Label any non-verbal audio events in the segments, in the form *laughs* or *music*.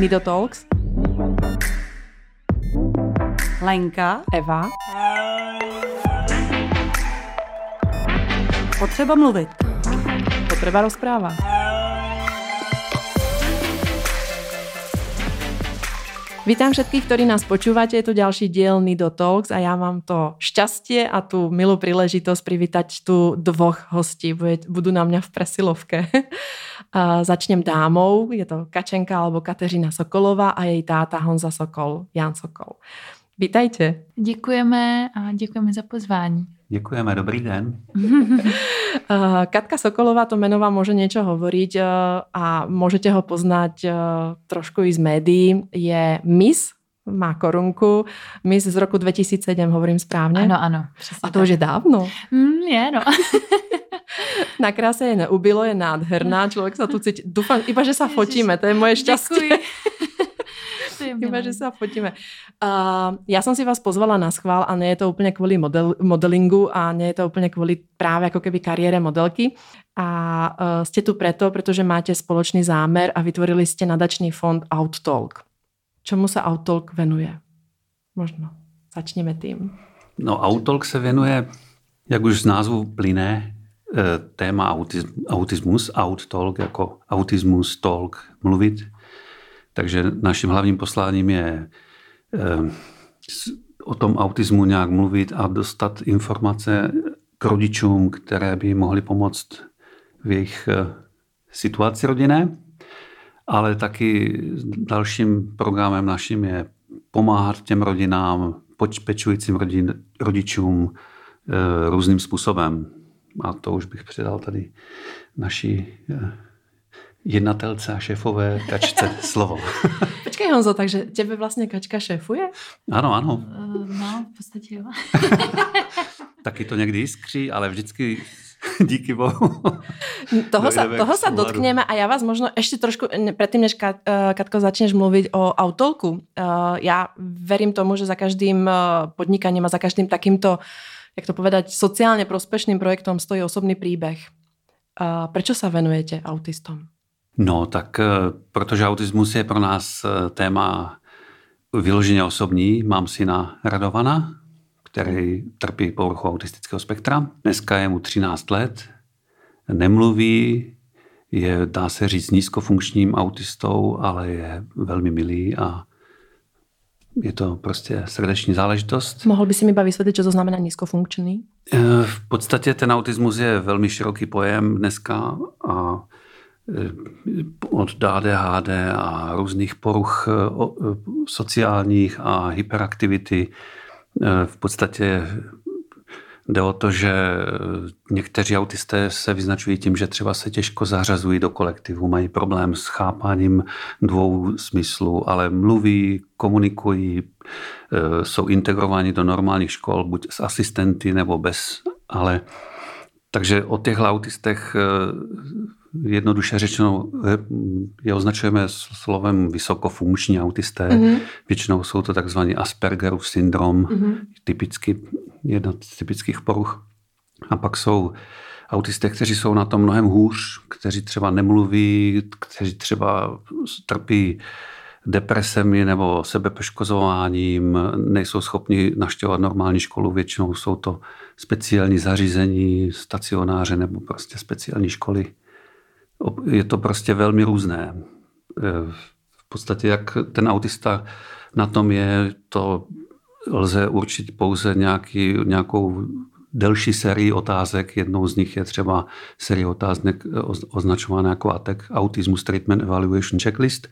Nido Talks. Lenka. Eva. Potřeba mluvit. Potřeba rozprávat. Vítam všetkých, ktorí nás počúvate. Je tu ďalší diel Nido Talks a ja mám to šťastie a tú milú príležitosť privítať tu dvoch hostí. Budú na mňa v presilovke. A začnem dámou, je to Kačenka alebo Kateřina Sokolová a jej táta Honza Sokol, Jan Sokol. Vítajte. Děkujeme a děkujeme za pozvání. Děkujeme, dobrý den. *laughs* Katka Sokolová, to meno vám môže niečo hovoriť eh, a môžete ho poznať eh, trošku i z médií. Je Miss, má korunku, Miss z roku 2007, hovorím správně? Ano, ano. A to tak. už je dávno. Mm, je, no. *laughs* Na kráse je neubilo, je nádherná, člověk sa tu cítí. Dúfam, iba, že sa fotíme, to je moje šťastie. *laughs* *laughs* Iba, že sa fotíme. Uh, ja som si vás pozvala na schvál a nie je to úplne kvôli model, modelingu a nie je to úplne kvôli práve ako keby kariére modelky. A uh, ste tu preto, pretože máte spoločný zámer a vytvorili ste nadačný fond Outtalk. Čomu sa Outtalk venuje? Možno začneme tým. No Outtalk se věnuje, jak už z názvu plyne, eh, téma autismus, Outtalk jako autismus, talk, mluvit. Takže naším hlavním posláním je eh, o tom autismu nějak mluvit a dostat informace k rodičům, které by mohly pomoct v jejich eh, situaci rodinné. Ale taky dalším programem naším je pomáhat těm rodinám, pečujícím rodin, rodičům různým způsobem. A to už bych předal tady naší jednatelce a šéfové kačce *laughs* slovo. Počkej Honzo, takže tebe vlastně kačka šéfuje? Ano, ano. Uh, no, v podstatě jo. *laughs* Taky to někdy jiskří, ale vždycky *laughs* díky Bohu. Toho sa, toho sa dotkneme a ja vás možno ešte trošku, predtým než Kat, uh, Katko začneš mluviť o autolku, uh, ja verím tomu, že za každým uh, podnikaním a za každým takýmto, jak to povedať, sociálne prospešným projektom stojí osobný príbeh. Prečo sa venujete autistom? No, tak eh, protože autismus je pro nás eh, téma vyloženě osobní. Mám syna Radovana, který trpí poruchou autistického spektra. Dneska je mu 13 let, nemluví, je, dá se říct, nízkofunkčním autistou, ale je velmi milý a je to prostě srdeční záležitost. Mohl by si mi vysvětlit, co to znamená nízkofunkční? Eh, v podstatě ten autismus je velmi široký pojem dneska a Eh, od ADHD a různých poruch eh, sociálních a hyperaktivity. V podstatě jde o to, že někteří autisté se vyznačují tím, že třeba se těžko zařazují do kolektivu, mají problém s chápáním dvou smyslů, ale mluví, komunikují, jsou integrováni do normálních škol, buď s asistenty nebo bez, ale takže o těch autistech jednoduše řečeno je označujeme slovem vysokofunkční autisté. Mm-hmm. Většinou jsou to takzvaný Aspergerův syndrom, mm-hmm. typicky, jedna z typických poruch. A pak jsou autisté, kteří jsou na tom mnohem hůř, kteří třeba nemluví, kteří třeba trpí depresemi nebo sebepoškozováním, nejsou schopni naštěvovat normální školu, většinou jsou to speciální zařízení, stacionáře nebo prostě speciální školy je to prostě velmi různé. E, v podstatě, jak ten autista na tom je, to lze určit pouze nějaký, nějakou delší sérii otázek. Jednou z nich je třeba série otázek označovaná jako ATEC, Autismus Treatment Evaluation Checklist.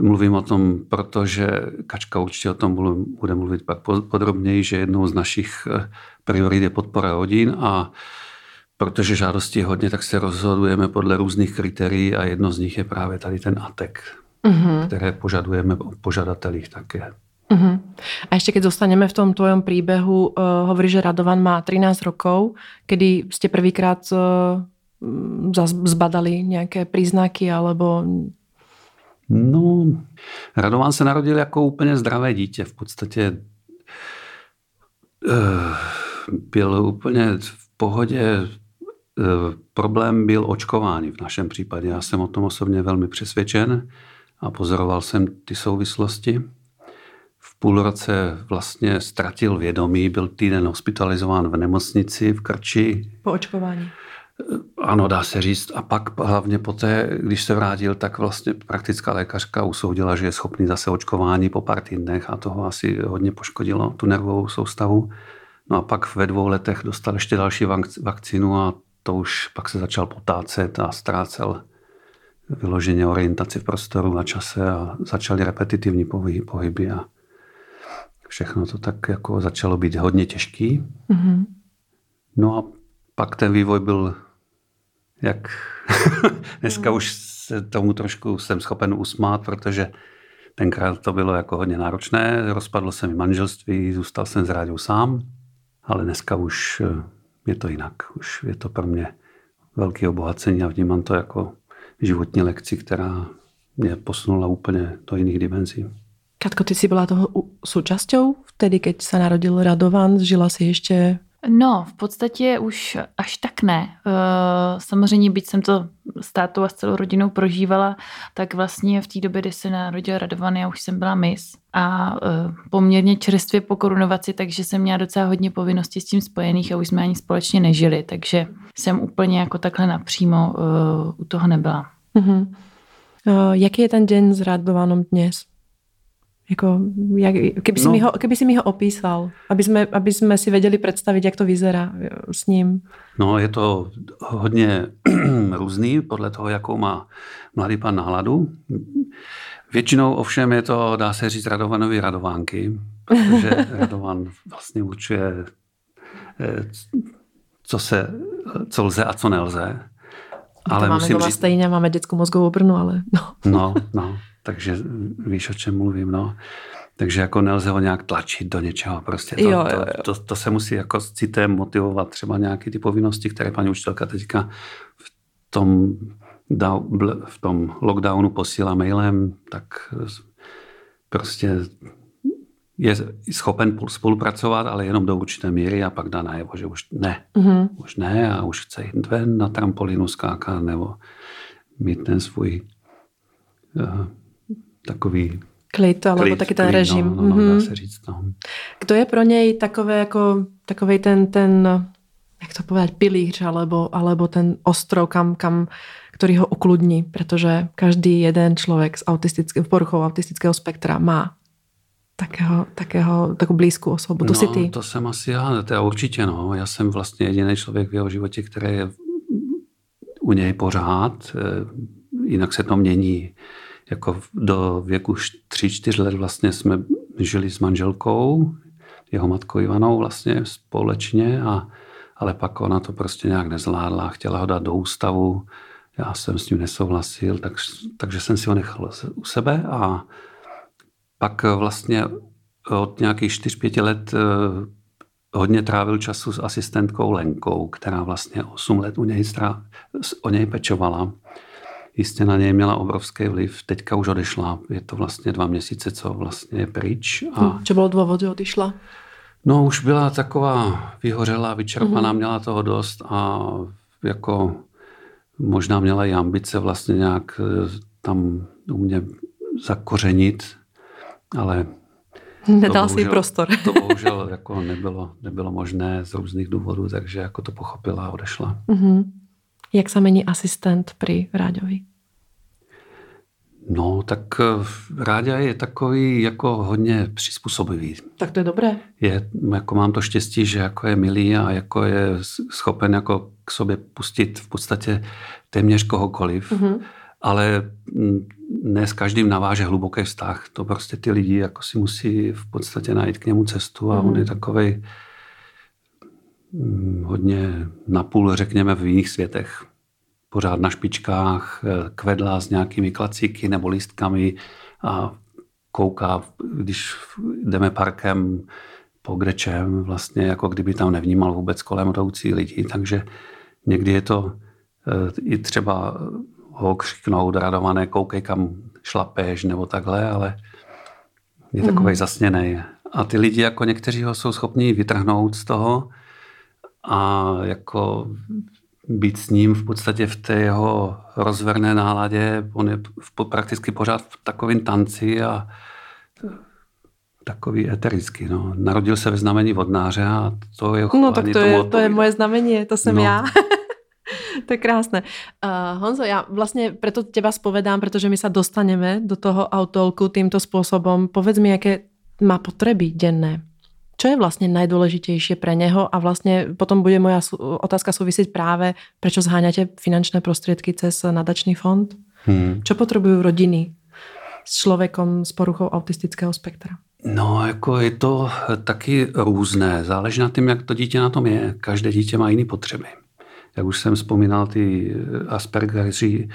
Mluvím o tom, protože Kačka určitě o tom bude mluvit pak podrobněji, že jednou z našich e, priorit je podpora rodin a protože žádostí je hodně, tak se rozhodujeme podle různých kritérií a jedno z nich je právě tady ten ATEK, mm-hmm. které požadujeme o požadatelích také. Uh-huh. A ešte keď zostaneme v tom tvojom príbehu, uh, hovorí, že Radovan má 13 rokov, kedy ste prvýkrát uh, zbadali nějaké príznaky alebo... No, Radovan se narodil jako úplně zdravé dítě. V podstatě uh, byl úplně v pohodě Eh, problém byl očkování v našem případě. Já jsem o tom osobně velmi přesvědčen a pozoroval jsem ty souvislosti. Půl roce vlastně ztratil vědomí, byl týden hospitalizován v nemocnici v Krči. Po očkování. Ano, dá se říct. A pak hlavně poté, když se vrátil, tak vlastně praktická lékařka usoudila, že je schopný zase očkování po pár týdnech a toho asi hodně poškodilo tu nervovou soustavu. No a pak ve dvou letech dostal ještě další vakcínu a to už pak se začal potácet a ztrácel vyloženě orientaci v prostoru a čase a začaly repetitivní pohyby a všechno to tak jako začalo být hodně těžký. Mm-hmm. No a pak ten vývoj byl jak *laughs* dneska mm. už se tomu trošku jsem schopen usmát, protože tenkrát to bylo jako hodně náročné. Rozpadlo se mi manželství, zůstal jsem s rádiou sám, ale dneska už eh, je to jinak. Už je to pro mě velké obohacení a vnímám to jako životní lekci, která mě posunula úplně do jiných dimenzí. Katko, ty si byla toho součástí vtedy, keď se narodil Radovan? Žila si ještě No, v podstatě už až tak ne. Eh, samozřejmě, byť jsem to s tátou a s celou rodinou prožívala, tak vlastně v té době, kdy se narodil Radovan, já už jsem byla mis a eh, poměrně čerstvě po korunovaci, takže jsem měla docela hodně povinností s tím spojených a už jsme ani společně nežili, takže jsem úplně jako takhle napřímo uh, u toho nebyla. Uh-huh. Uh, jaký je ten den s Radovanom dnes? Jako, jak, keby, si no. mi ho, keby si mi ho opísal, aby jsme, aby jsme si věděli představit, jak to vyzerá s ním. No, je to hodně *clears throat* různý podle toho, jakou má mladý pan náladu. Většinou ovšem je to, dá se říct, Radovanovi radovánky, protože *laughs* Radovan vlastně určuje, eh, co, se, co lze a co nelze. Ale to máme musím říct... stejně, máme dětskou mozgovou brnu, ale no. No, no *laughs* takže víš, o čem mluvím, no. Takže jako nelze ho nějak tlačit do něčeho. Prostě to, jo, jo, jo. To, to, to, se musí jako s citem motivovat třeba nějaké ty povinnosti, které paní učitelka teďka v tom, v tom lockdownu posílá mailem, tak prostě je schopen spolupracovat, ale jenom do určité míry a pak dá najevo, že už ne. Mm-hmm. Už ne a už chce jít ven na trampolínu skákat nebo mít ten svůj uh, takový klid, alebo klid, taky ten klid, režim. No, no, no, mm-hmm. dá se říct. No. Kdo je pro něj takové jako, takový ten, ten, jak to povedať, pilíř, alebo, alebo ten ostrov, kam, kam, který ho ukludní, protože každý jeden člověk s autistickým, poruchou autistického spektra má takého, takého, takovou blízkou osobu. To no, si ty. to jsem asi já, to je určitě, no. Já jsem vlastně jediný člověk v jeho životě, který je u něj pořád, eh, jinak se to mění jako do věku 3-4 let vlastně jsme žili s manželkou, jeho matkou Ivanou vlastně společně, a, ale pak ona to prostě nějak nezvládla, chtěla ho dát do ústavu, já jsem s ním nesouhlasil, tak, takže jsem si ho nechal u sebe a pak vlastně od nějakých 4-5 let eh, hodně trávil času s asistentkou Lenkou, která vlastně 8 let u něj, strá, o něj pečovala jistě na něj měla obrovský vliv. Teďka už odešla. Je to vlastně dva měsíce, co vlastně je pryč. A... Hm, co byl důvod, že odešla? No, už byla taková vyhořelá, vyčerpaná, mm-hmm. měla toho dost a jako možná měla i ambice vlastně nějak eh, tam u mě zakořenit, ale Nedal si prostor. to bohužel jako nebylo, nebylo možné z různých důvodů, takže jako to pochopila a odešla. Mm-hmm. Jak se mení asistent při Ráďovi? No, tak eh, Ráďa je takový jako hodně přizpůsobivý. Tak to je dobré. Je, jako mám to štěstí, že jako je milý a jako je schopen jako k sobě pustit v podstatě téměř kohokoliv. Mm-hmm. Ale mm, ne s každým naváže hluboký vztah. To prostě ty lidi jako si musí v podstatě najít k němu cestu a mm-hmm. on je takovej hodně napůl, řekněme, v jiných světech. Pořád na špičkách, eh, kvedla s nějakými klacíky nebo lístkami a kouká, když jdeme parkem po Grečem, vlastně jako kdyby tam nevnímal vůbec kolem jdoucí lidi. Takže někdy je to eh, i třeba ho křiknout radované, koukej kam šlapeš nebo takhle, ale je takový mm. zasněný. A ty lidi jako někteří ho jsou schopni vytrhnout z toho, a jako být s ním v podstatě v té jeho rozverné náladě. On je v, prakticky pořád v takovém tanci a takový eterický. No. Narodil se ve znamení vodnáře a to je No tak to je, to je moje znamení, to jsem no. já. *laughs* to je krásné. Uh, Honzo, já vlastně preto teba spovedám, protože my se dostaneme do toho autolku týmto způsobem. Povedz mi, jaké má potřeby denné. Čo je vlastně nejdůležitější pro něho a vlastně potom bude moja otázka souviset právě, proč zháňate finančné prostředky cez nadačný fond? Hmm. Čo potřebují rodiny s člověkem s poruchou autistického spektra? No, jako je to taky různé. Záleží na tom, jak to dítě na tom je. Každé dítě má jiné potřeby. Jak už jsem vzpomínal, ty Aspergeři eh,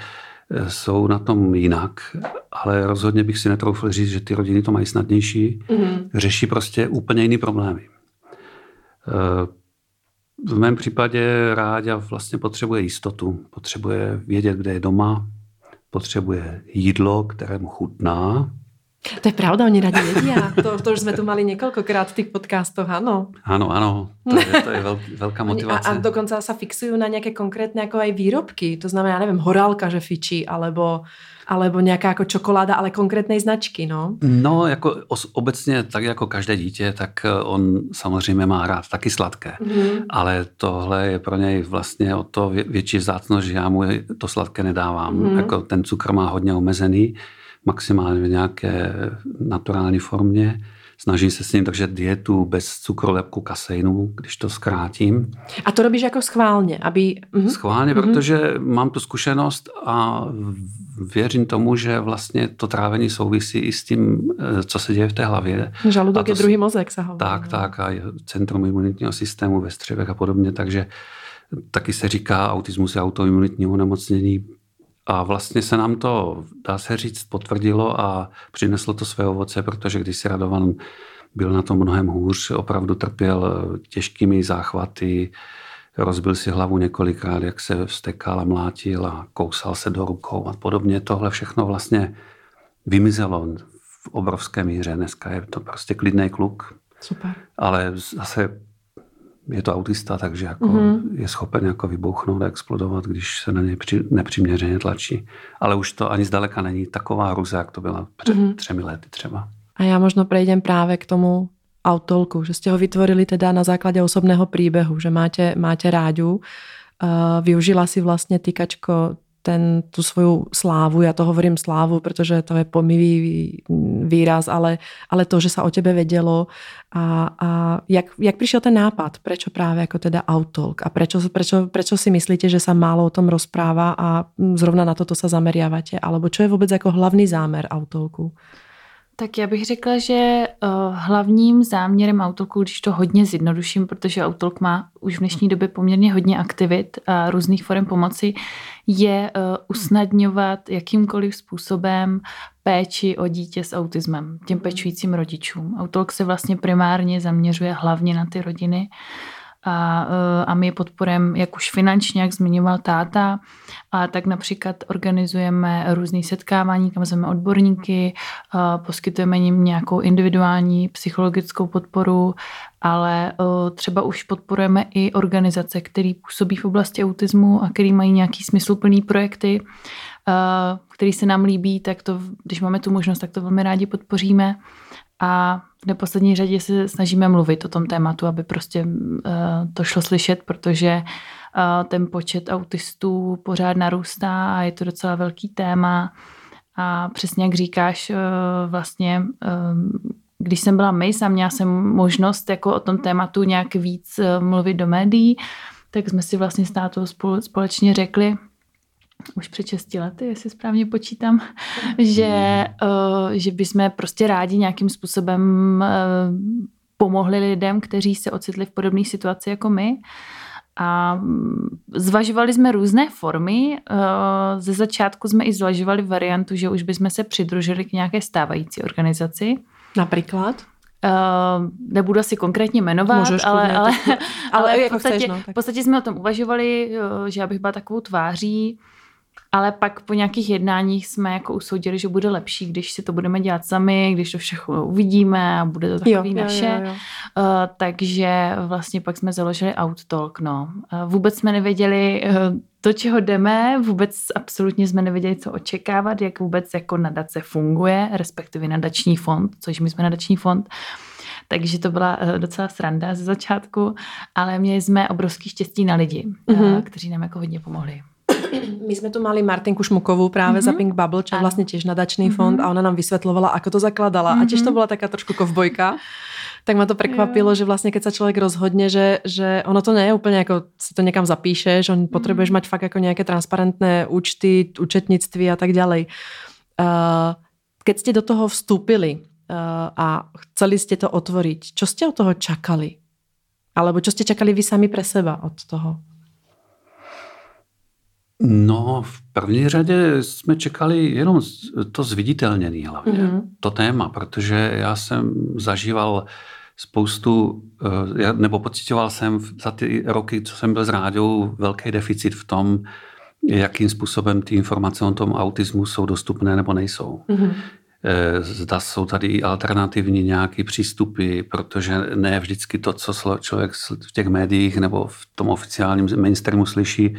jsou na tom jinak, ale rozhodně bych si netroufl říct, že ty rodiny to mají snadnější. Mm-hmm. Řeší prostě úplně jiný problémy. Eh, v mém případě Ráďa vlastně potřebuje jistotu. Potřebuje vědět, kde je doma, potřebuje jídlo, které mu chutná, to je pravda, oni radi vedia. *laughs* To, to už jsme tu mali několikrát v těch podcastoch, ano. Ano, ano, to je, to je velk, velká *laughs* motivace. A, a dokonce se fixují na nějaké konkrétné jako aj výrobky, to znamená, já nevím, horálka, že fičí, alebo alebo nějaká jako čokoláda, ale konkrétné značky, no? No, jako obecně, tak jako každé dítě, tak eh, on samozřejmě má rád taky sladké. Mm-hmm. Ale tohle je pro něj vlastně o to větší vzácnost, že já mu to sladké nedávám. Mm-hmm. Jako ten cukr má hodně omezený maximálně v nějaké naturální formě. Snažím se s ním držet dietu bez cukrolepku kaseinu, když to zkrátím. A to robíš jako schválně? Aby... Mhm. Schválně, mhm. protože mám tu zkušenost a věřím tomu, že vlastně to trávení souvisí i s tím, eh, co se děje v té hlavě. Žaludok je druhý mozek, se hovorí. Tak, tak. A centrum imunitního systému ve střevech a podobně. Takže taky se říká, autismus je autoimunitní onemocnění, a vlastně se nám to, dá se říct, potvrdilo a přineslo to své ovoce, protože když si Radovan byl na tom mnohem hůř, opravdu trpěl těžkými záchvaty, rozbil si hlavu několikrát, jak se vstekal a mlátil a kousal se do rukou a podobně. Tohle všechno vlastně vymizelo v obrovské míře. Dneska je to prostě klidný kluk. Super. Ale zase je to autista, takže jako mm-hmm. je schopen jako vybouchnout a explodovat, když se na něj při, nepřiměřeně tlačí. Ale už to ani zdaleka není taková hruze, jak to byla před mm-hmm. třemi lety třeba. A já možno prejdem právě k tomu autolku, že jste ho vytvorili teda na základě osobného příběhu, že máte, máte ráďu, uh, využila si vlastně týkačko ten, tu svoju slávu, já to hovorím slávu, protože to je pomivý výraz, ale, ale to, že se o tebe vědělo a, a jak, jak přišel ten nápad, prečo právě jako teda Outtalk a prečo, prečo, prečo si myslíte, že se málo o tom rozpráva a zrovna na toto se zameriavate, alebo čo je vůbec jako hlavní zámer Outtalku? Tak já bych řekla, že uh, hlavním záměrem Outlooku, když to hodně zjednoduším, protože Outlook má už v dnešní době poměrně hodně aktivit a různých forem pomoci, je uh, usnadňovat jakýmkoliv způsobem péči o dítě s autismem, těm pečujícím rodičům. Outlook se vlastně primárně zaměřuje hlavně na ty rodiny, a, e, a my je podporujeme jak už finančně, jak zmiňoval táta, a tak například organizujeme různé setkávání, kam jsme odborníky, poskytujeme jim nějakou individuální psychologickou podporu, ale e, třeba už podporujeme i organizace, které působí v oblasti autismu a které mají nějaký smysluplný projekty, který se nám líbí, tak to, když máme tu možnost, tak to velmi rádi podpoříme. A v neposlední řadě se snažíme mluvit o tom tématu, aby prostě uh, to šlo slyšet, protože uh, ten počet autistů pořád narůstá a je to docela velký téma. A přesně jak říkáš, uh, vlastně když jsem byla mis a měla jsem možnost jako o tom tématu nějak víc mluvit do médií, tak jsme si vlastně s tátou společně řekli, už před 6 lety, jestli správně počítám, *laughs* že, uh, že bychom prostě rádi nějakým způsobem uh, pomohli lidem, kteří se ocitli v podobné situaci jako my. A mm, zvažovali jsme různé formy. Uh, ze začátku jsme i zvažovali variantu, že už bychom se přidružili k nějaké stávající organizaci. Například? Uh, nebudu asi konkrétně jmenovat, Můžeš ale, ale, ale, ale v, podstatě, chceš, no, v podstatě jsme o tom uvažovali, že já bych byla takovou tváří Ale pak po nějakých jednáních jsme jako usoudili, že bude lepší, když si to budeme dělat sami, když to všechno uvidíme a bude to takový jo, naše. Jo, jo, jo. Uh, takže vlastně pak jsme založili Outtalk. No. Uh, vůbec jsme nevěděli, uh, do čeho jdeme, vůbec absolutně jsme nevěděli, co očekávat, jak vůbec jako nadace funguje, respektive nadační fond, což my jsme nadační fond. Takže to byla docela sranda ze začátku, ale měli jsme obrovský štěstí na lidi, mm-hmm. kteří nám jako hodně pomohli. My jsme tu mali Martinku Šmukovou právě mm-hmm. za Pink Bubble, čo je vlastně těž nadačný mm-hmm. fond a ona nám vysvětlovala, ako to zakladala. Mm-hmm. A těž to byla taká trošku kovbojka. Tak ma to prekvapilo, že vlastně keď sa člověk rozhodne, že, že ono to nie je úplně jako si to někam zapíšeš, on potřebuješ mať fakt jako nějaké transparentné účty, účetnictví a tak ďalej. Uh, keď ste do toho vstúpili uh, a chceli ste to otvoriť, čo ste od toho čakali? Alebo čo ste čakali vy sami pre seba od toho? No, v první řadě jsme čekali jenom to zviditelnění hlavně, mm-hmm. to téma, protože já jsem zažíval spoustu, eh, nebo pocitoval jsem za ty roky, co jsem byl s rádiou, velký deficit v tom, jakým způsobem ty informace o tom autismu jsou dostupné nebo nejsou. Mm-hmm. Zda jsou tady alternativní nějaké přístupy, protože ne vždycky to, co člověk v těch médiích nebo v tom oficiálním mainstreamu slyší,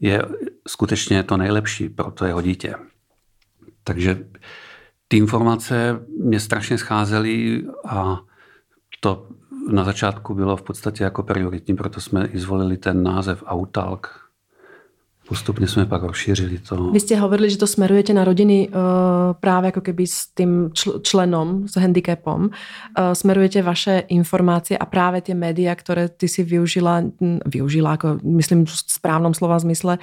je skutečně to nejlepší pro to jeho dítě. Takže ty informace mě strašně scházely a to na začátku bylo v podstatě jako prioritní, proto jsme i zvolili ten název Autalk, Postupně jsme pak rozšířili to. Vy jste hovorili, že to smerujete na rodiny uh, právě jako keby s tím čl- členom, s handicapom. Uh, smerujete vaše informace a právě ty média, které ty si využila, využila, jako myslím v správnom slova zmysle,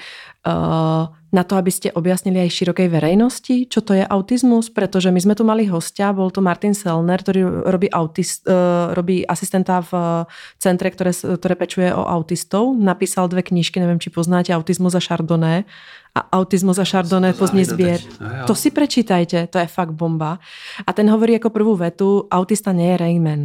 uh, na to, aby ste objasnili aj širokej verejnosti, čo to je autizmus, pretože my sme tu mali hostia, bol to Martin Selner, ktorý robí, autist, uh, robí asistenta v centre, ktoré, ktoré pečuje o autistov. Napísal dve knižky, neviem, či poznáte, Autizmus a Chardonnay a Autizmus a Chardonnay pozdní zbier. No, to si prečítajte, to je fakt bomba. A ten hovorí jako prvú vetu, autista nie je Rayman.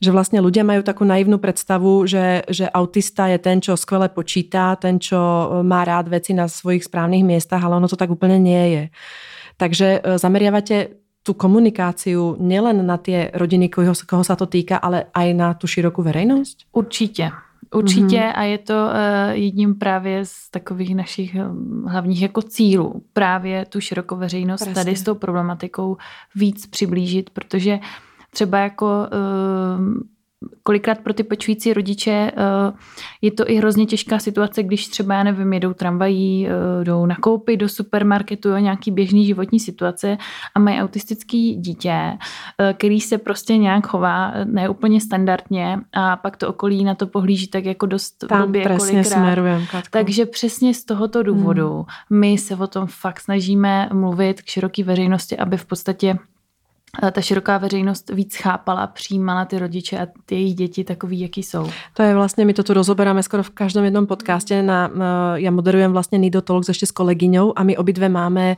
Že vlastně ľudia majú takú naivnú predstavu, že, že autista je ten, čo skvele počítá, ten, čo e, má rád veci na svojich správnych miestach, ale ono to tak úplně nie je. Takže e, zameriavate tu komunikáciu nielen na tie rodiny, koho, koho sa to týka, ale aj na tu širokou verejnosť? Určitě. Určitě mm-hmm. a je to uh, jedním právě z takových našich hlavních jako cílů. Právě tu širokou veřejnost Presně. tady s tou problematikou víc přiblížit, protože třeba jako uh, kolikrát pro ty pečující rodiče uh, je to i hrozně těžká situace, když třeba, já nevím, jedou tramvají, uh, jdou nakoupit do supermarketu, jo, nějaký běžný životní situace a mají autistický dítě, uh, který se prostě nějak chová neúplně standardně a pak to okolí na to pohlíží tak jako dost Tam blbě kolikrát. Smerujem, Takže přesně z tohoto důvodu hmm. my se o tom fakt snažíme mluvit k široké veřejnosti, aby v podstatě ta široká veřejnost víc chápala, přijímala ty rodiče a ty jejich děti takový, jaký jsou. To je vlastně, my to tu rozoberáme skoro v každém jednom podcastě. Na, já moderujem vlastně Nido Talks ještě s kolegyňou a my obidve máme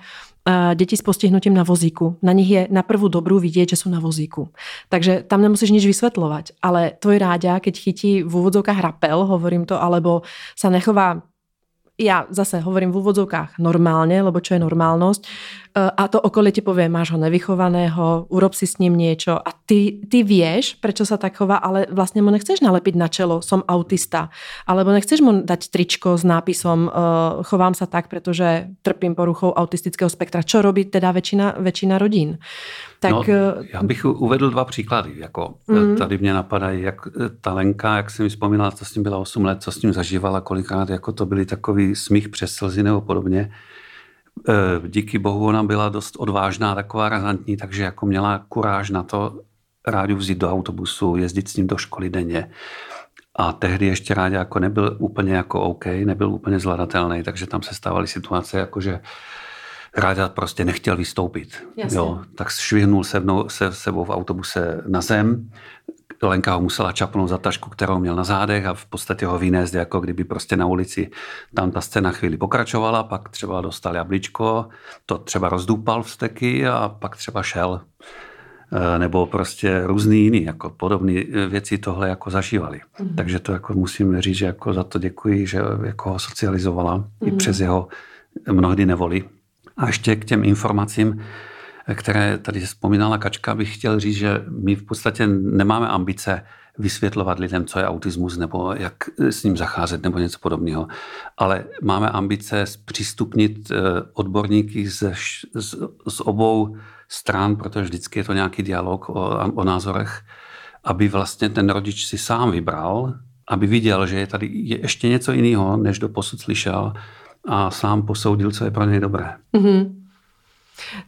děti s postihnutím na vozíku. Na nich je na prvú dobrú vidieť, že sú na vozíku. Takže tam nemusíš nič vysvetľovať. Ale tvoj ráďa, keď chytí v úvodzovkách rapel, hovorím to, alebo sa nechová ja zase hovorím v úvodzovkách normálne, lebo čo je normálnosť, e, a to okolie ti povie, máš ho nevychovaného, urob si s ním niečo a ty, ty vieš, prečo sa tak chová, ale vlastne mu nechceš nalepiť na čelo, som autista, alebo nechceš mu dať tričko s nápisom uh, chovám sa tak, pretože trpím poruchou autistického spektra, čo robí teda väčšina, väčšina rodín. Tak, no, já bych uvedl dva příklady. Jako mm. Tady mě napadají, jak e, ta Lenka, jak jsem mi vzpomínala, co s ním byla 8 let, co s ním zažívala, kolikrát jako to byly takový smích přes slzy nebo podobně. E, díky bohu ona byla dost odvážná, taková razantní, takže jako měla kuráž na to rádiu vzít do autobusu, jezdit s ním do školy denně. A tehdy ještě rád jako nebyl úplně jako OK, nebyl úplně zvladatelný, takže tam se stávaly situace, jako že Ráda prostě nechtěl vystoupit. Jo, tak švihnul se, mnou, se sebou v autobuse na zem. Lenka ho musela čapnout za tašku, kterou měl na zádech a v podstatě ho vynést, jako kdyby prostě na ulici tam ta scéna chvíli pokračovala, pak třeba dostal jablíčko, to třeba rozdupal vsteky a pak třeba šel e, nebo prostě různý jiný, jako podobné věci tohle jako zažívali. Mm. Takže to jako musím říct, že jako za to děkuji, že jako ho socializovala mm. i mhm. přes jeho mnohdy nevolí. A ještě k těm informacím, které tady vzpomínala Kačka, bych chtěl říct, že my v podstatě nemáme ambice vysvětlovat lidem, co je autismus, nebo jak s ním zacházet, nebo něco podobného. Ale máme ambice zpřístupnit eh, odborníky z, z, z obou stran, protože vždycky je to nějaký dialog o, o názorech, aby vlastně ten rodič si sám vybral, aby viděl, že je tady je ještě něco jiného, než do posud slyšel a sám posoudil, co je pro něj dobré. Mm-hmm.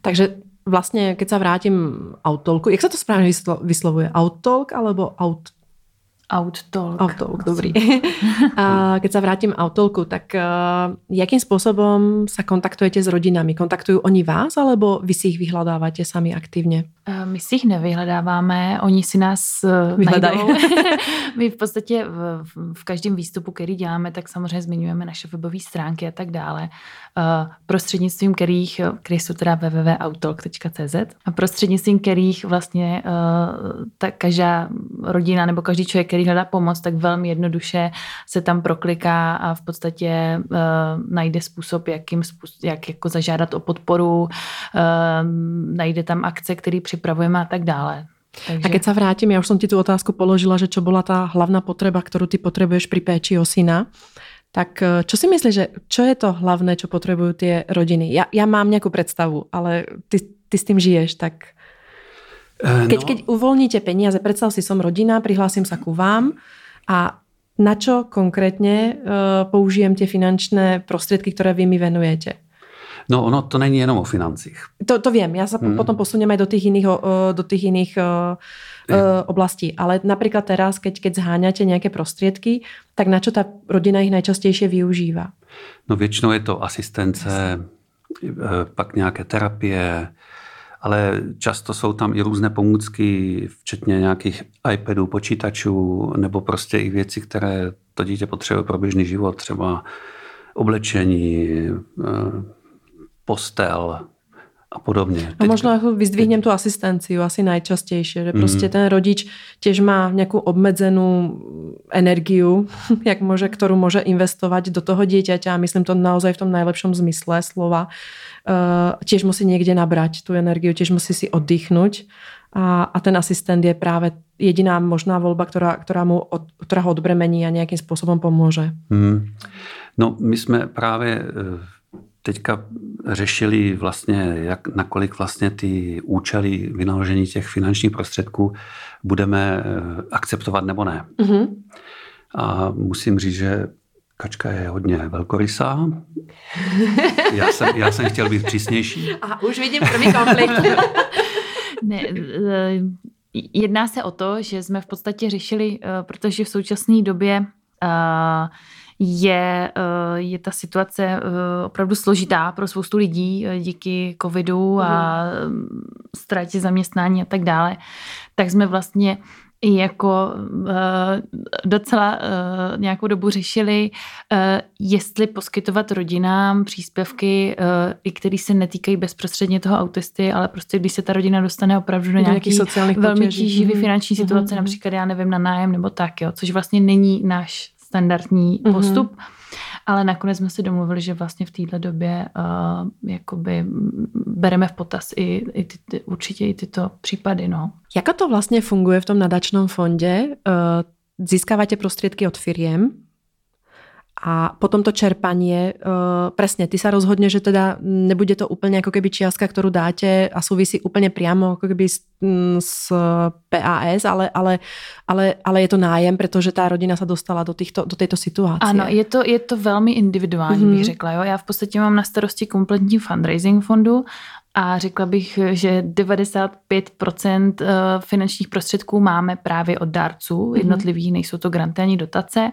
Takže vlastně, keď se vrátím Outtalku, jak se to správně vyslovuje? Outtalk alebo out, Outtalk. Outtalk, dobrý. *laughs* a keď sa vrátim Outtalku, tak uh, jakým spôsobom sa kontaktujete s rodinami? Kontaktujú oni vás, alebo vy si ich vyhľadávate sami aktívne? Uh, my si ich nevyhledáváme, oni si nás uh, vyhledají. *laughs* *laughs* my v podstatě v, v každém výstupu, který děláme, tak samozřejmě zmiňujeme naše webové stránky a tak dále. Uh, prostřednictvím kterých, které jsou teda www.outtalk.cz a prostřednictvím kterých vlastně uh, ta každá rodina nebo každý člověk, který který hledá pomoc, tak velmi jednoduše se tam prokliká a v podstatě uh, najde způsob, jakým způsob, jak jako zažádat o podporu, uh, najde tam akce, které připravujeme a tak dále. Takže... A keď sa vrátim, ja už som ti tú otázku položila, že čo bola tá hlavná potreba, ktorú ty potrebuješ pri péči o syna, tak eh, čo si myslíš, že čo je to hlavné, čo potrebujú tie rodiny? Ja, ja mám nejakú predstavu, ale ty, ty s tým žiješ, tak keď, no. keď uvoľníte peniaze, predstav si, som rodina, prihlásim sa ku vám a na čo konkrétně uh, použijem tie finančné prostriedky, ktoré vy mi venujete? No ono to není jenom o financích. To, to viem, ja sa hmm. potom posuniem aj do tých iných, uh, do tých iných uh, uh, oblastí. Ale napríklad teraz, keď, keď zháňate nejaké prostriedky, tak na čo ta rodina ich najčastejšie využíva? No většinou je to asistence, pak nějaké terapie, ale často jsou tam i různé pomůcky, včetně nějakých iPadů, počítačů, nebo prostě i věci, které to dítě potřebuje pro běžný život, třeba oblečení, eh, postel, a podobně. A možno ako vyzdvihnem tú asistenciu asi najčastejšie, že proste mm. ten rodič tiež má nejakú obmedzenú energiu, *laughs* jak môže, ktorú môže investovať do toho dieťaťa a myslím to naozaj v tom najlepšom zmysle slova. Uh, tiež musí niekde nabrať tú energiu, tiež musí si oddychnúť a, a ten asistent je práve jediná možná volba, ktorá, ktorá, mu od, ktorá ho odbremení a nejakým spôsobom pomôže. Mm. No my jsme právě teďka řešili vlastně, jak, nakolik vlastně ty účely vynaložení těch finančních prostředků budeme eh, akceptovat nebo ne. Mm-hmm. A musím říct, že Kačka je hodně velkorysá. Já jsem, já jsem chtěl být přísnější. A už vidím první konflikt. *laughs* ne, eh, jedná se o to, že jsme v podstatě řešili, eh, protože v současné době je, eh, je ta situace opravdu složitá pro spoustu lidí díky covidu a mhm. ztrátě zaměstnání a tak dále, tak jsme vlastně i jako uh, docela uh, nějakou dobu řešili, uh, jestli poskytovat rodinám příspěvky, uh, i které se netýkají bezprostředně toho autisty, ale prostě když se ta rodina dostane opravdu do nějakých velmi tíživý mhm. finanční situace, mm-hmm. například já nevím, na nájem nebo tak, jo, což vlastně není náš standardní mm-hmm. postup. Ale nakonec jsme si domluvili, že vlastně v této době uh, jakoby bereme v potaz i, i ty, ty, určitě i tyto případy. No. Jak to vlastně funguje v tom nadačnom fondě? Uh, získáváte prostředky od firiem, a potom to čerpanie, uh, presne, ty sa rozhodne, že teda nebude to úplne ako keby čiastka, ktorú dáte a súvisí úplne priamo ako keby s, mm, s PAS, ale, ale, ale, ale je to nájem, pretože tá rodina sa dostala do, týchto, do tejto situácie. Ano, je to, je to velmi individuální, mm-hmm. bych řekla. Jo? Já v podstatě mám na starosti kompletní fundraising fondu a řekla bych, že 95% eh, finančních prostředků máme právě od dárců jednotlivých, nejsou to granty ani dotace.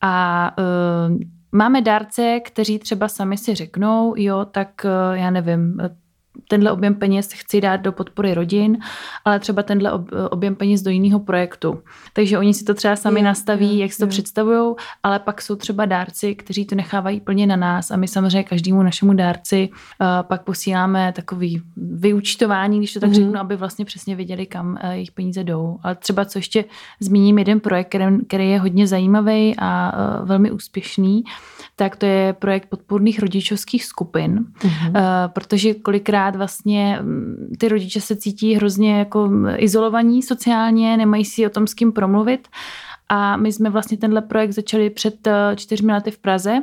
A uh, máme dárce, kteří třeba sami si řeknou, jo, tak uh, já nevím, tenhle objem peněz chci dát do podpory rodin, ale třeba tenhle objem peněz do jiného projektu. Takže oni si to třeba sami je, nastaví, je, jak si to představují, ale pak jsou třeba dárci, kteří to nechávají plně na nás a my samozřejmě každému našemu dárci uh, pak posíláme takový vyučtování, když to tak mm-hmm. řeknu, aby vlastně přesně věděli, kam uh, jejich peníze jdou. Ale třeba co ještě zmíním jeden projekt, který, který je hodně zajímavý a uh, velmi úspěšný, tak to je projekt podpůrných rodičovských skupin, mm-hmm. uh, protože kolikrát vlastně mm, ty rodiče se cítí hrozně jako izolovaní sociálně, nemají si o tom s kým promluvit. A my jsme vlastně tenhle projekt začali před eh, čtyřmi lety v Praze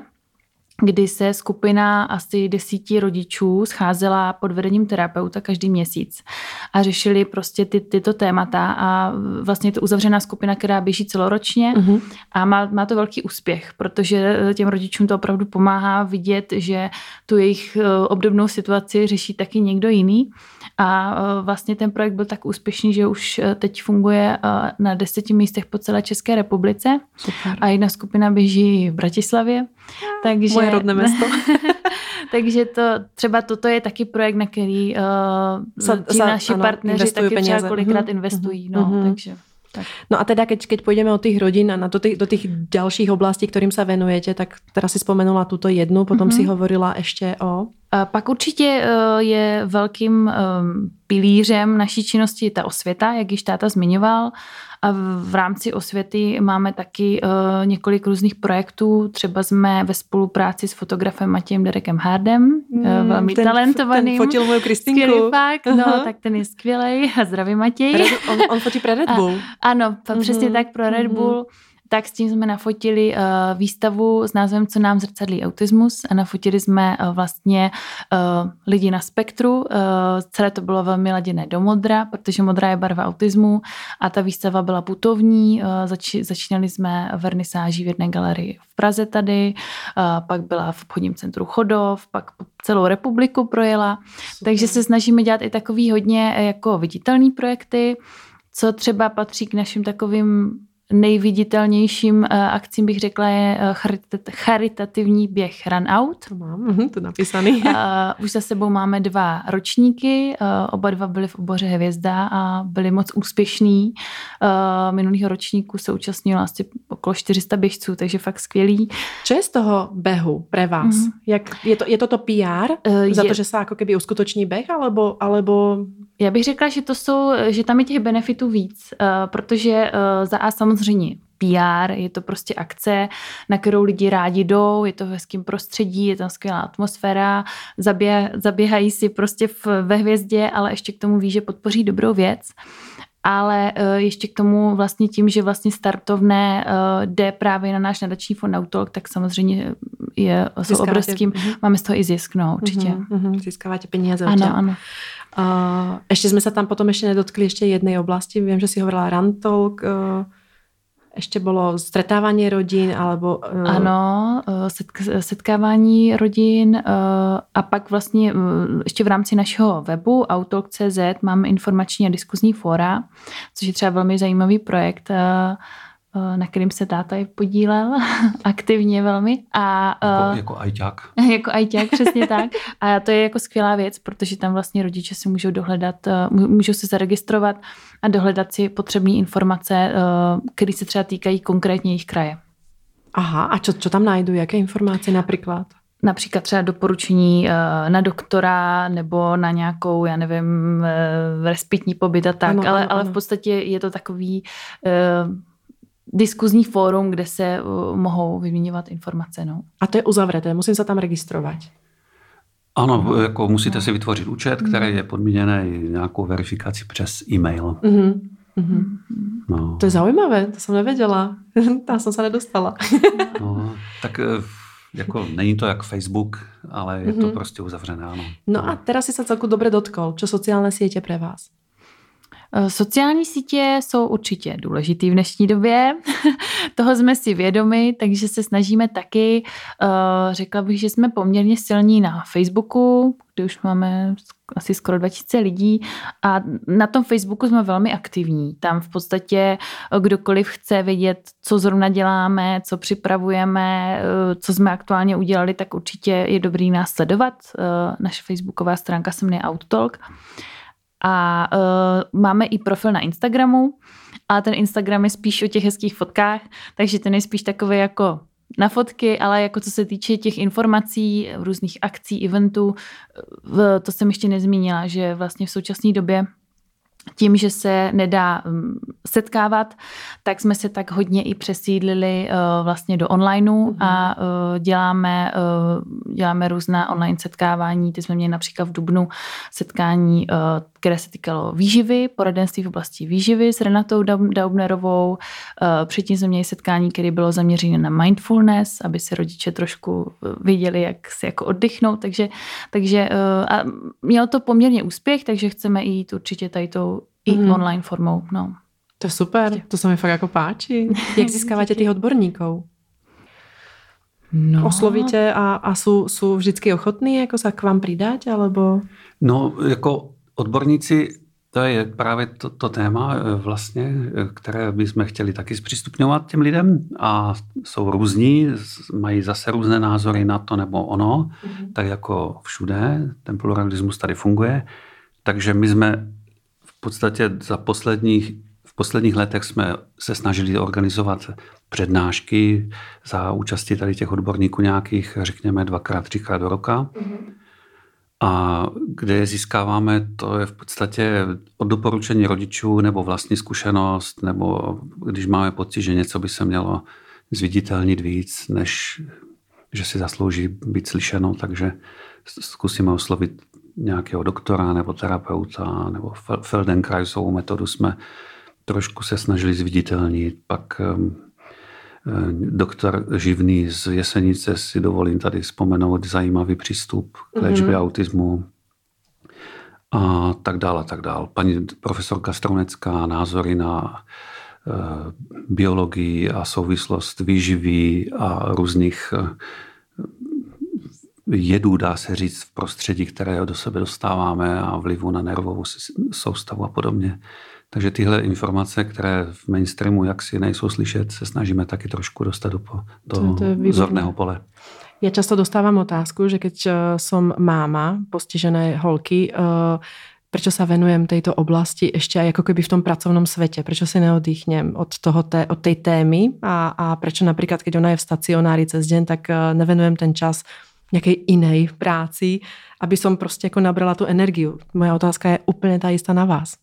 kdy se skupina asi desíti rodičů scházela pod vedením terapeuta každý měsíc a řešili prostě ty, tyto témata a vlastně je to uzavřená skupina, která běží celoročně uh-huh. a má, má to velký úspěch, protože těm rodičům to opravdu pomáhá vidět, že tu jejich eh, obdobnou situaci řeší taky někdo jiný a eh, vlastně ten projekt byl tak úspěšný, že už eh, teď funguje na deseti místech po celé České republice Super. a jedna skupina běží v Bratislavě. Takže moje rodné město. *laughs* takže to, třeba toto je taky projekt, na který uh, za, ti za, naši ano, partneři taky třeba kolikrát mm-hmm. investují. No, mm-hmm. takže. Tak. No a teda, keď, keď půjdeme od těch rodin a na to, do těch dalších oblastí, kterým se venujete, tak teda si vzpomenula tuto jednu, potom mm-hmm. si hovorila ještě o... A pak určitě uh, je velkým um, pilířem naší činnosti ta osvěta, jak již táta zmiňoval. A v rámci osvěty máme taky uh, několik různých projektů. Třeba jsme ve spolupráci s fotografem Matějem Derekem Hardem, mm, uh, velmi ten, talentovaným. Ten fotil moju Kristinku. Fakt, uh-huh. no, tak ten je skvělý. A zdravím Matěj. Red, on, on fotí pro Red Bull. A, ano, uh-huh. přesně tak pro Red mhm. Bull. Uh-huh tak s tím jsme nafotili uh, výstavu s názvem Co nám zrcadlí autismus a nafotili jsme uh, vlastně uh, lidi na spektru. Uh, celé to bylo velmi laděné do modra, protože modrá je barva autismu a ta výstava byla putovní. Uh, zač- začínali jsme vernisáží v jedné galerii v Praze tady, uh, pak byla v obchodním centru Chodov, pak celou republiku projela. Super. Takže se snažíme dělat i takový hodně jako viditelný projekty, co třeba patří k našim takovým nejviditelnějším eh, akcím bych řekla je eh, charitativní běh Run Out. To mám, mhm, to napísaný. *laughs* už za sebou máme dva ročníky, eh, oba dva byly v oboře Hvězda a byli moc úspěšný. Minulýho ročníku se účastnilo asi okolo 400 běžců, takže fakt skvělý. Co je z toho behu pre vás? Mm-hmm. Jak, je, to, je to to PR? Uh, za je... to, že se jako keby uskutoční běh? Alebo, alebo... Já bych řekla, že to jsou, že tam je těch benefitů víc, protože za A samozřejmě samozřejmě PR, je to prostě akce, na kterou lidi rádi jdou, je to v hezkém prostředí, je tam skvělá atmosféra, zabě, zaběhají si prostě v, ve hvězdě, ale ještě k tomu ví, že podpoří dobrou věc. Ale uh, ještě k tomu vlastně tím, že vlastně startovné uh, jde právě na náš nadační fond Autolog, tak samozřejmě je, jsou obrovským, uh-huh. máme z toho i zisk, no určitě. Uh-huh, uh-huh. Získáváte peníze. Ano, ano. Uh, ještě jsme se tam potom ještě nedotkli ještě jednej oblasti, vím, že si hovorila Rantolk, uh, ještě bylo stretávání rodin, alebo... Uh... Ano, eh, setkávání rodin uh, a pak vlastně ještě v rámci našeho webu Autolog.cz máme informační a diskuzní fóra, což je třeba velmi zajímavý projekt. Eh, na kterým se táta je podílel *laughs* aktivně velmi. A, jako, uh, jako ajťák. *laughs* Jako ajťák, přesně *laughs* tak. A to je jako skvělá věc, protože tam vlastně rodiče si můžou dohledat, uh, můžou se zaregistrovat a dohledat si potřebné informace, které se třeba týkají konkrétně jejich kraje. Aha, a co, co tam najdu? Jaké informace například? například třeba doporučení na doktora nebo na nějakou, já nevím, respitní pobyt a tak, ano, ale, ano, ale v podstatě je to takový diskuzní fórum, kde se uh, mohou vyměňovat informace. No. A to je uzavřené, musím se tam registrovat. Ano, jako musíte si vytvořit účet, mm. který je podmíněný nějakou verifikací přes e-mail. Mm-hmm. Mm-hmm. No. To je zajímavé, to jsem nevěděla. *laughs* Tam jsem se nedostala. *laughs* no, tak eh, jako není to jak Facebook, ale je mm-hmm. to prostě uzavřené, ano. No a teraz si se celku dobře dotkol. Co sociální sítě pre vás? Eh, sociální sítě jsou určitě důležitý v dnešní době, *laughs* toho jsme si vědomi, takže se snažíme taky, eh, řekla bych, že jsme poměrně silní na Facebooku, kdy už máme asi skoro 2000 lidí a na tom Facebooku jsme velmi aktivní. Tam v podstatě kdokoliv chce vědět, co zrovna děláme, co připravujeme, co jsme aktuálně udělali, tak určitě je dobrý nás sledovat. Naše facebooková stránka se jmenuje Outtalk. A máme i profil na Instagramu, a ten Instagram je spíš o těch hezkých fotkách, takže ten je spíš takový jako na fotky, ale jako co se týče těch informací, různých akcí, eventů, to jsem ještě nezmínila, že vlastně v současné době tím, že se nedá mm, setkávat, tak jsme se tak hodně i přesídlili uh, vlastně do onlineu mm-hmm. a uh, děláme, uh, děláme různá online setkávání. Ty jsme měli například v Dubnu setkání, které se týkalo výživy, poradenství v oblasti výživy s Renatou Daubnerovou. Předtím jsme měli setkání, které bylo zaměřené na mindfulness, aby se rodiče trošku viděli, jak si jako oddychnout. Takže, takže a mělo to poměrně úspěch, takže chceme jít určitě tady tou i mm. online formou. No. To je super, to se mi fakt jako páči. *laughs* Jak získáváte těch odborníků? No. Oslovíte a, a jsou, jsou vždycky ochotní jako se k vám přidat, alebo? No, jako odborníci, to je právě to, to téma eh, vlastně, eh, které bychom chtěli taky zpřístupňovat těm lidem a jsou různí, mají zase různé názory na to nebo ono, mm-hmm. tak jako všude, ten pluralismus tady funguje. Takže my jsme podstatě za posledních, v posledních letech jsme se snažili organizovat přednášky za účasti tady těch odborníků nějakých, řekněme, dvakrát, třikrát do roka. Mm-hmm. A kde je získáváme, to je v podstatě od doporučení rodičů nebo vlastní zkušenost, nebo když máme pocit, že něco by se mělo zviditelnit víc, než že si zaslouží být slyšeno, takže zkusíme oslovit nějakého doktora nebo terapeuta nebo Feldenkraisovou metodu jsme trošku se snažili zviditelnit. Pak um, eh, doktor Živný z Jesenice si dovolím tady vzpomenout zajímavý přístup k léčbě mm-hmm. autismu a tak dále, a tak dále. Paní profesorka Strunecká názory na uh, biologii a souvislost výživy a různých uh, jedů, dá se říct, v prostředí, které do sebe dostáváme a vlivu na nervovou soustavu a podobně. Takže tyhle informace, které v mainstreamu jaksi nejsou slyšet, se snažíme taky trošku dostat do, do to, to zorného pole. Já často dostávám otázku, že keď som eh, máma postižené holky, uh, prečo sa venujem tejto oblasti ešte aj ako keby v tom pracovnom svete, prečo si neoddychnem od, toho té, od tej témy a, a prečo napríklad, keď ona je v stacionári cez deň, tak uh, nevenujem ten čas nějaké jiné práci, aby som prostě jako nabrala tu energiu. Moja otázka je úplně ta jistá na vás.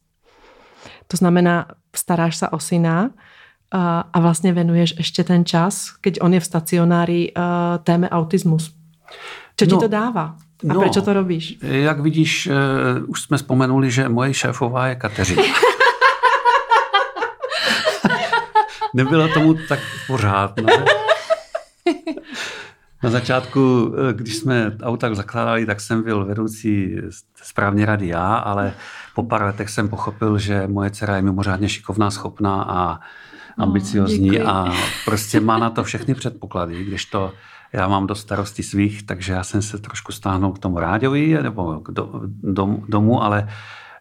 To znamená, staráš se o syna a, a vlastně venuješ ještě ten čas, keď on je v stacionári, téme autismus. Co no, ti to dává? A no, proč to robíš? Jak vidíš, uh, už jsme vzpomenuli, že moje šéfová je Kateřina. *laughs* Nebylo tomu tak pořád. No. *laughs* Na začátku, eh, když jsme auta zakládali, tak jsem byl vedoucí správně rady já, ale po pár letech jsem pochopil, že moje dcera je mimořádně šikovná, schopná a ambiciozní no, a prostě má na to všechny předpoklady, když to já mám do starosti svých, takže já jsem se trošku stáhnul k tomu ráďovi nebo k do, dom, domu, ale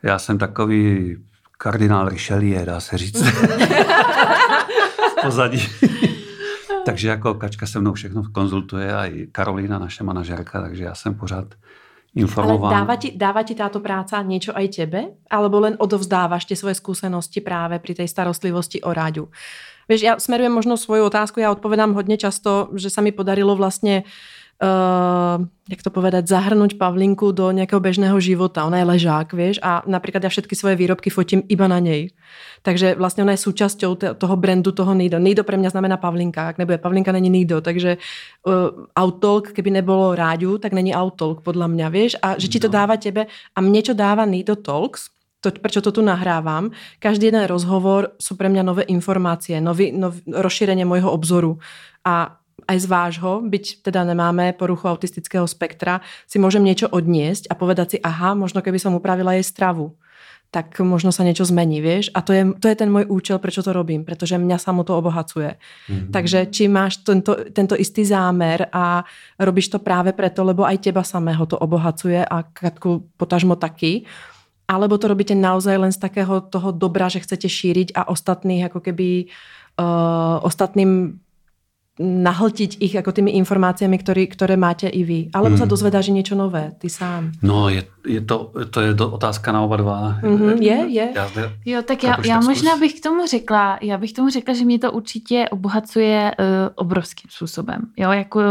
já jsem takový kardinál Richelieu, dá se říct. *laughs* pozadí. Takže jako Kačka se mnou všechno konzultuje a i Karolína, naše manažerka, takže já jsem pořád informován. Ale dává ti, dává ti táto práca niečo aj tebe? Alebo len odovzdávaš tie svoje skúsenosti práve pri tej starostlivosti o ráďu? Vieš, ja smerujem možno svoju otázku, ja odpovedám hodně často, že sa mi podarilo vlastne uh, jak to povedať, zahrnúť Pavlinku do nejakého bežného života. Ona je ležák, vieš, a napríklad ja všetky svoje výrobky fotím iba na nej. Takže vlastně ona je súčasťou toho brandu toho Nido. Nido pre mňa znamená Pavlinka. Ak nebude Pavlinka, není Nido. Takže uh, Outtalk, keby nebolo ráďu, tak není Outtalk, podľa mňa, vieš. A že ti to no. dáva tebe a mne čo dáva Nido Talks, to, prečo to tu nahrávam, každý jeden rozhovor sú pre mňa nové informácie, nový, nov, rozšírenie môjho obzoru. A aj z vášho, byť teda nemáme poruchu autistického spektra, si môžem niečo odniesť a povedať si, aha, možno keby som upravila jej stravu tak možno sa niečo zmení, vieš? A to je, to je ten môj účel, prečo to robím, pretože mňa samo to obohacuje. Mm-hmm. Takže či máš tento, tento istý zámer a robíš to práve preto, lebo aj teba samého to obohacuje a Katku potažmo taky, alebo to robíte naozaj len z takého toho dobra, že chcete šíriť a ostatných ako keby uh, ostatným nahltiť ich ako tými informáciami, ktorý, ktoré máte i vy. Alebo mm. sa dozvedáš niečo nové, ty sám. No, je, je to, to je do, otázka na oba dva. Mm-hmm, je, je. Já zde, jo, tak já, já možná bych k tomu řekla, já bych tomu řekla, že mě to určitě obohacuje uh, obrovským způsobem. Jo, jako,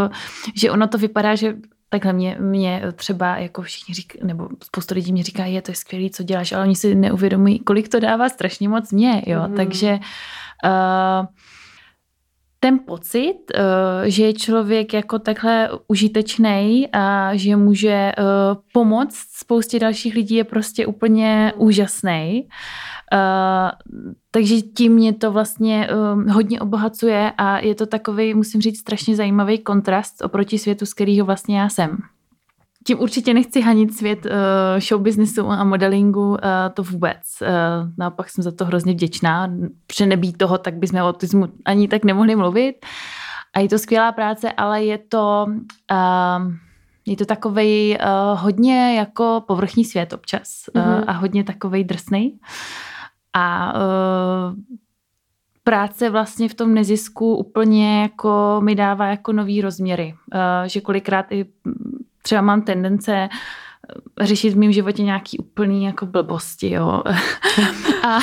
že ono to vypadá, že Takhle mě, mě třeba jako všichni říkají, nebo spoustu lidí mi říká, je to je skvělý, co děláš, ale oni si neuvědomují, kolik to dává strašně moc mě, jo, mm. takže uh, ten pocit, eh, že je člověk jako takhle užitečný a že může eh, pomoct spoustě dalších lidí je prostě úplně úžasný. Eh, takže tím mě to vlastně hodně obohacuje a je to takový, musím říct, strašně zajímavý kontrast oproti světu, z kterého vlastně já jsem. Tím určitě nechci hanit svět uh, show businessu a modelingu, uh, to vůbec. Uh, naopak jsem za to hrozně vděčná, nebýt toho, tak bychom o autismu ani tak nemohli mluvit. A je to skvělá práce, ale je to, uh, je to takovej uh, hodně jako povrchní svět občas mm-hmm. uh, a hodně takovej drsný. A uh, práce vlastně v tom nezisku úplně jako mi dává jako nový rozměry. Uh, že kolikrát i třeba mám tendence eh, řešit v mém životě nějaký úplný jako blbosti, jo. *laughs* a,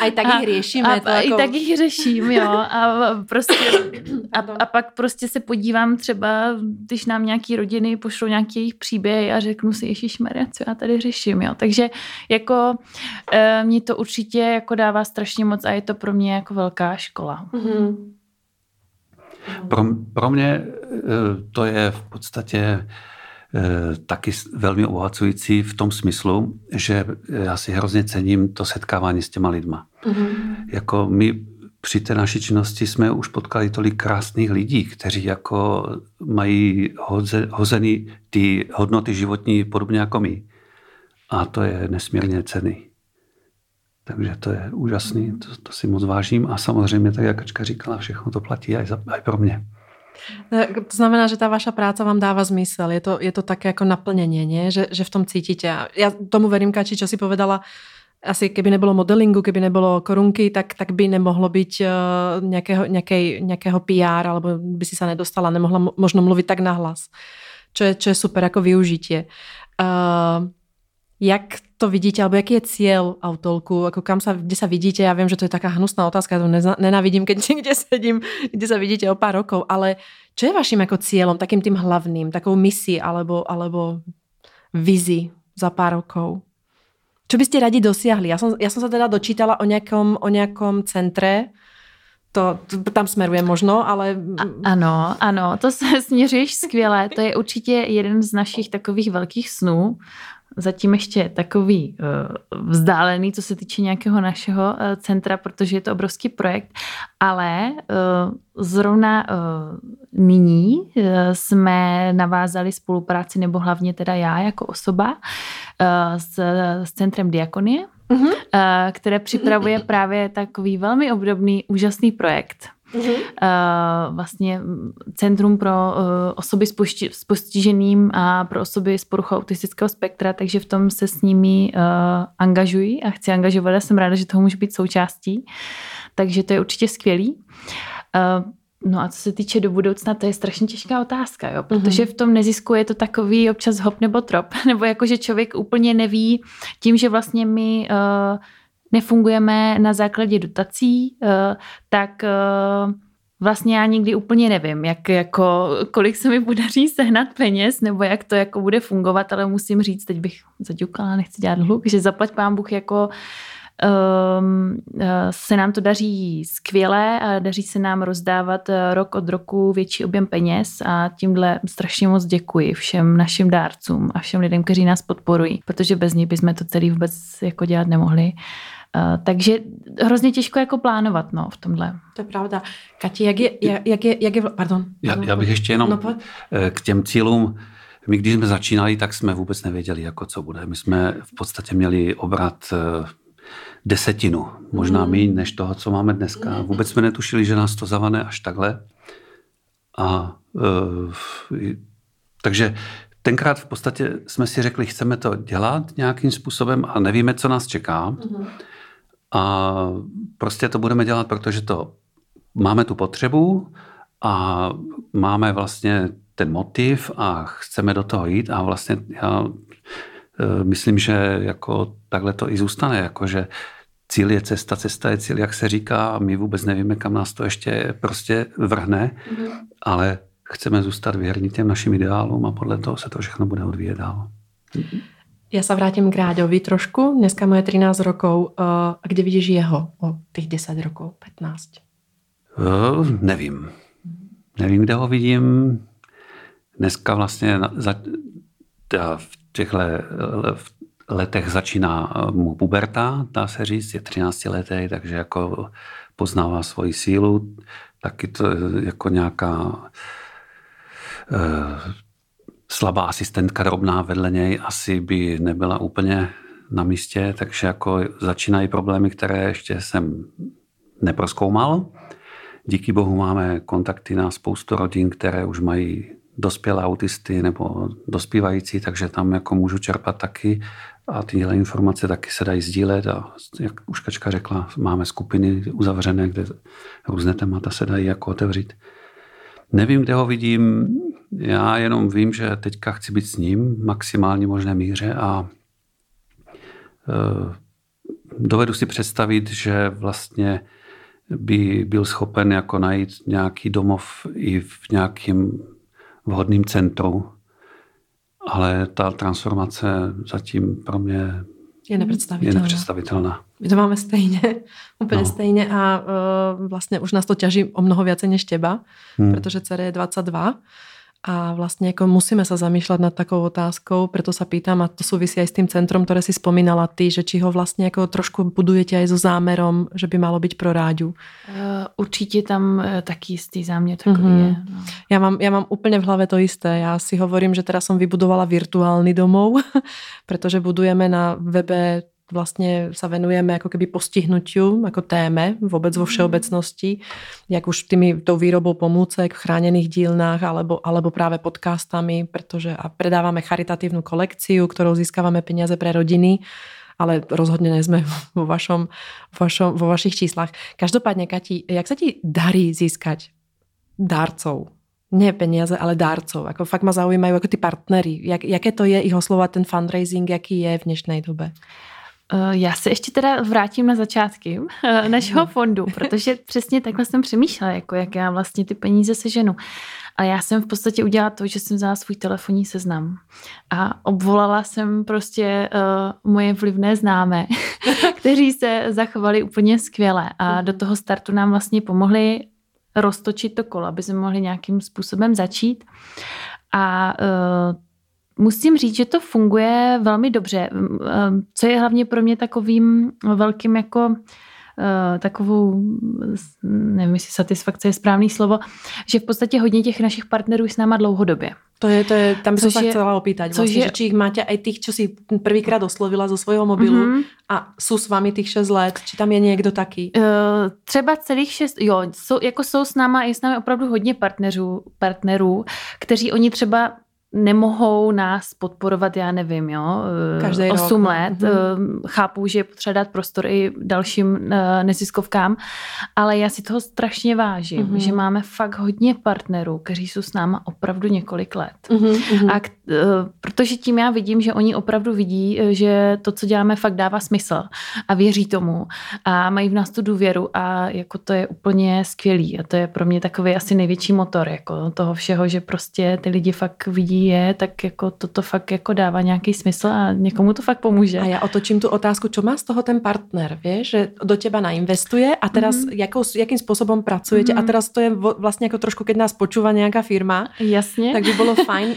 a i tak jich řešíme. A, to a jako... i tak jich řeším, jo. A, prostě, a, a pak prostě se podívám třeba, když nám nějaký rodiny pošlou nějaký jejich příběh a řeknu si, Ježíš Maria, co já tady řeším, jo. Takže jako e, mě to určitě jako dává strašně moc a je to pro mě jako velká škola. Mm-hmm. Pro, pro mě e, to je v podstatě Eh, taky velmi obohacující v tom smyslu, že já si hrozně cením to setkávání s těma lidma. Mm-hmm. Jako my při té naší činnosti jsme už potkali tolik krásných lidí, kteří jako mají hoze, hozený ty hodnoty životní podobně jako my. A to je nesmírně cený. Takže to je úžasný, to, to si moc vážím a samozřejmě, tak jak Kačka říkala, všechno to platí za, aj pro mě. To znamená, že tá vaša práca vám dáva zmysel. Je to, je to také ako naplnenie, nie? Že, že v tom cítite. Ja tomu verím, Kači, čo si povedala, asi keby nebolo modelingu, keby nebolo korunky, tak, tak by nemohlo byť uh, nejakého, nejakej, nejakého PR, alebo by si sa nedostala, nemohla možno mluviť tak nahlas. Čo je, čo je super ako využitie. Uh, jak to vidíte, alebo jaký je cieľ autolku, ako kam sa, kde sa vidíte, ja viem, že to je taká hnusná otázka, to nenávidím, keď *laughs* niekde sedím, kde sa vidíte o pár rokov, ale čo je vašim ako cieľom, takým tým hlavným, takou misi alebo, alebo vizi za pár rokov? Čo by ste radi dosiahli? Ja som, ja som sa teda dočítala o nejakom, o nejakom centre, to, to tam smeruje možno, ale... A, ano, ano, to se *laughs* směřuješ skvěle. To je určitě jeden z našich takových velkých snů zatím ještě takový uh, vzdálený, co se týče nějakého našeho uh, centra, protože je to obrovský projekt, ale uh, zrovna nyní jsme navázali spolupráci, nebo hlavně teda já jako osoba, s, s centrem Diakonie, uh, které připravuje *clears throat* právě takový velmi obdobný, úžasný projekt Mm-hmm. Uh, vlastně Centrum pro uh, osoby s, pošti- s postiženým a pro osoby s poruchou autistického spektra, takže v tom se s nimi uh, angažuji a chci angažovat a jsem ráda, že toho můžu být součástí. Takže to je určitě skvělý. Uh, No a co se týče do budoucna, to je strašně těžká otázka, jo? protože mm-hmm. v tom nezisku je to takový občas hop nebo trop, *laughs* nebo jako, že člověk úplně neví tím, že vlastně my uh, nefungujeme na základě dotací, eh, tak eh, vlastně já nikdy úplně nevím, jak, jako, kolik se mi podaří sehnat peněz, nebo jak to jako bude fungovat, ale musím říct, teď bych zaďukala, nechci dělat hluk, že zaplať pán Bůh jako um, se nám to daří skvěle a daří se nám rozdávat rok od roku větší objem peněz a tímhle strašně moc děkuji všem našim dárcům a všem lidem, kteří nás podporují, protože bez nich bychom to celý vůbec jako dělat nemohli. Uh, takže hrozně těžko jako plánovat no, v tomhle. To je pravda. Kati, jak je, jak je, jak je pardon. Já, já bych ještě jenom no, k těm cílům My když jsme začínali, tak jsme vůbec nevěděli, jako co bude. My jsme v podstatě měli obrat eh, desetinu, možná mm. méně než toho, co máme dneska. Vůbec jsme netušili, že nás to zavane až takhle. A e, takže tenkrát v podstatě jsme si řekli, chceme to dělat nějakým způsobem a nevíme, co nás čeká. Mm. A prostě to budeme dělat, protože to máme tu potřebu a máme vlastně ten motiv a chceme do toho jít a vlastně já e, myslím, že jako takhle to i zůstane, jako že cíl je cesta, cesta je cíl, jak se říká, a my vůbec nevíme, kam nás to ještě prostě vrhne, mm-hmm. ale chceme zůstat věrní těm našim ideálům a podle toho se to všechno bude odvíjet dál. Já se vrátím k Ráďovi trošku. Dneska moje 13 rokov. Eh, a kde vidíš jeho o těch 10 rokov, 15? Uh, eh, nevím. Nevím, kde ho vidím. Dneska vlastně za, v těchto letech začíná mu puberta, dá se říct, je 13 letý, takže jako poznává svoji sílu. Taky to jako nějaká eh, slabá asistentka drobná vedle něj asi by nebyla úplně na místě, takže jako začínají problémy, které ještě jsem neproskoumal. Díky bohu máme kontakty na spoustu rodin, které už mají dospělé autisty nebo dospívající, takže tam jako můžu čerpat taky a tyhle informace taky se dají sdílet a jak už Kačka řekla, máme skupiny uzavřené, kde různé témata se dají jako otevřít. Nevím, kde ho vidím, já jenom vím, že teďka chci být s ním maximálně možné míře a e, dovedu si představit, že vlastně by byl schopen jako najít nějaký domov i v nějakém vhodném centru, ale ta transformace zatím pro mě je nepředstavitelná. Je nepředstavitelná. My to máme stejně, *laughs* úplně no. stejně a uh, vlastně už nás to ťaží o mnoho více než těba, hmm. protože dcera je 22 a vlastně jako musíme se zamýšlet nad takovou otázkou, proto se pýtam a to souvisí aj s tým centrom, které si spomínala ty, že či ho vlastně jako trošku budujete aj so zámerom, že by malo být pro ráďu. Uh, určitě tam uh, taky jistý záměr takový mm-hmm. je. No. Já, mám, já mám úplně v hlavě to isté. Já si hovorím, že teda som vybudovala virtuální domov, *laughs* protože budujeme na webe vlastně sa venujeme jako keby postihnutiu jako téme vůbec vo mm. všeobecnosti, jak už tými tou výrobou pomůcek v chráněných dílnách alebo, alebo právě podcastami, protože a predáváme charitatívnu kolekciu, kterou získáváme peniaze pre rodiny, ale rozhodně nejsme vo, vašom, vašom, vo vašich číslach. Každopádně, Kati, jak se ti darí získať dárcov? Ne peniaze, ale dárcov. Jako fakt ma zaujímajú jako ty partnery. Jak, jaké to je ich oslovať ten fundraising, jaký je v dnešnej dobe? Eh, já se ještě teda vrátím na začátky eh, našeho *laughs* fondu, protože přesně takhle jsem přemýšlela, jako jak já vlastně ty peníze seženu. A já jsem v podstatě udělala to, že jsem vzala svůj telefonní seznam a obvolala jsem prostě uh, moje vlivné známé, *laughs* kteří se zachovali úplně skvěle a do toho startu nám vlastně pomohli roztočit to kolo, aby jsme mohli nějakým způsobem začít. A uh, Musím říct, že to funguje velmi dobře. Co je hlavně pro mě takovým velkým jako eh, takovou, nevím, jestli satisfakce je správný slovo, že v podstatě hodně těch našich partnerů s náma dlouhodobě. To je, to je, tam som sa chcela opýtať, vlastně, je, že či ich máte aj tých, čo si prvýkrát oslovila zo svojho mobilu mm-hmm. a jsou s vámi těch 6 let, či tam je někdo taky? Uh, třeba celých 6, jo, jsou, jako jsou s náma, je s námi opravdu hodně partnerů, partnerů, kteří oni třeba nemohou nás podporovat, já nevím, jo, eh, Každý 8 rok. let. Mm-hmm. Chápu, že je potřeba dát prostor i dalším eh, neziskovkám, ale já si toho strašně vážím, mm-hmm. že máme fakt hodně partnerů, kteří jsou s náma opravdu několik let. Mm-hmm. A k, protože tím já vidím, že oni opravdu vidí, že to, co děláme, fakt dává smysl a věří tomu a mají v nás tu důvěru a jako to je úplně skvělý a to je pro mě takový asi největší motor jako toho všeho, že prostě ty lidi fakt vidí je, tak jako toto fakt jako dává nějaký smysl a někomu to fakt pomůže. A já otočím tu otázku, co má z toho ten partner, víš, že do těba nainvestuje a teraz mm. jakou, jakým způsobem pracujete mm. a teraz to je vlastně jako trošku, keď nás počúva nějaká firma, Jasně. tak by bylo *laughs* fajn uh,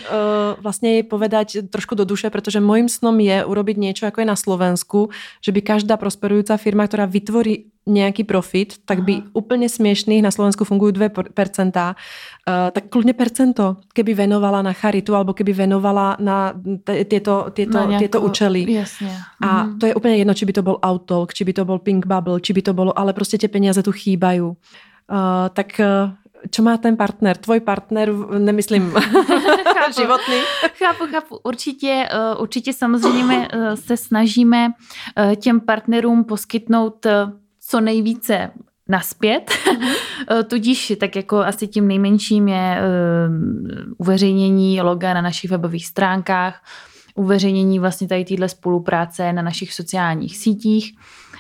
vlastně jej povedať trošku do duše, protože mojím snom je urobiť niečo, jako je na Slovensku, že by každá prosperujúca firma, která vytvorí nějaký profit, tak by úplně směšných, na Slovensku fungují 2%, uh, tak kludně percento, keby venovala na charitu, alebo keby venovala na tyto, tyto, na nějakou, tyto účely. Jasně. A mm. to je úplně jedno, či by to byl Outtalk, či by to byl Pink Bubble, či by to bylo, ale prostě tě peníze tu chýbají. Uh, tak uh, čo má ten partner? Tvoj partner, nemyslím *laughs* *laughs* životný. Chápu, chápu. Určitě, určitě samozřejmě se snažíme těm partnerům poskytnout co nejvíce naspět. Mm-hmm. *laughs* Tudíž tak jako asi tím nejmenším je uveřejnění loga na našich webových stránkách, uveřejnění vlastně tady téhle spolupráce na našich sociálních sítích.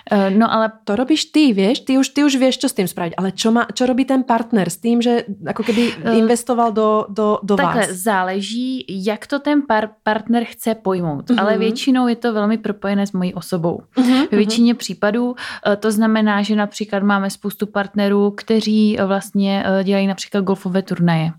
Eh, no ale to robíš ty, vieš, ty už, ty už vieš, čo s tým spraviť, ale čo, má, čo robí ten partner s tým, že ako keby eh, investoval do, do, do Takhle, vás? záleží, jak to ten par- partner chce pojmout, uh-huh. ale většinou je to velmi propojené s mojí osobou. Uh-huh. Ve většině uh-huh. případů eh, to znamená, že například máme spoustu partnerů, kteří vlastně dělají například golfové turnaje.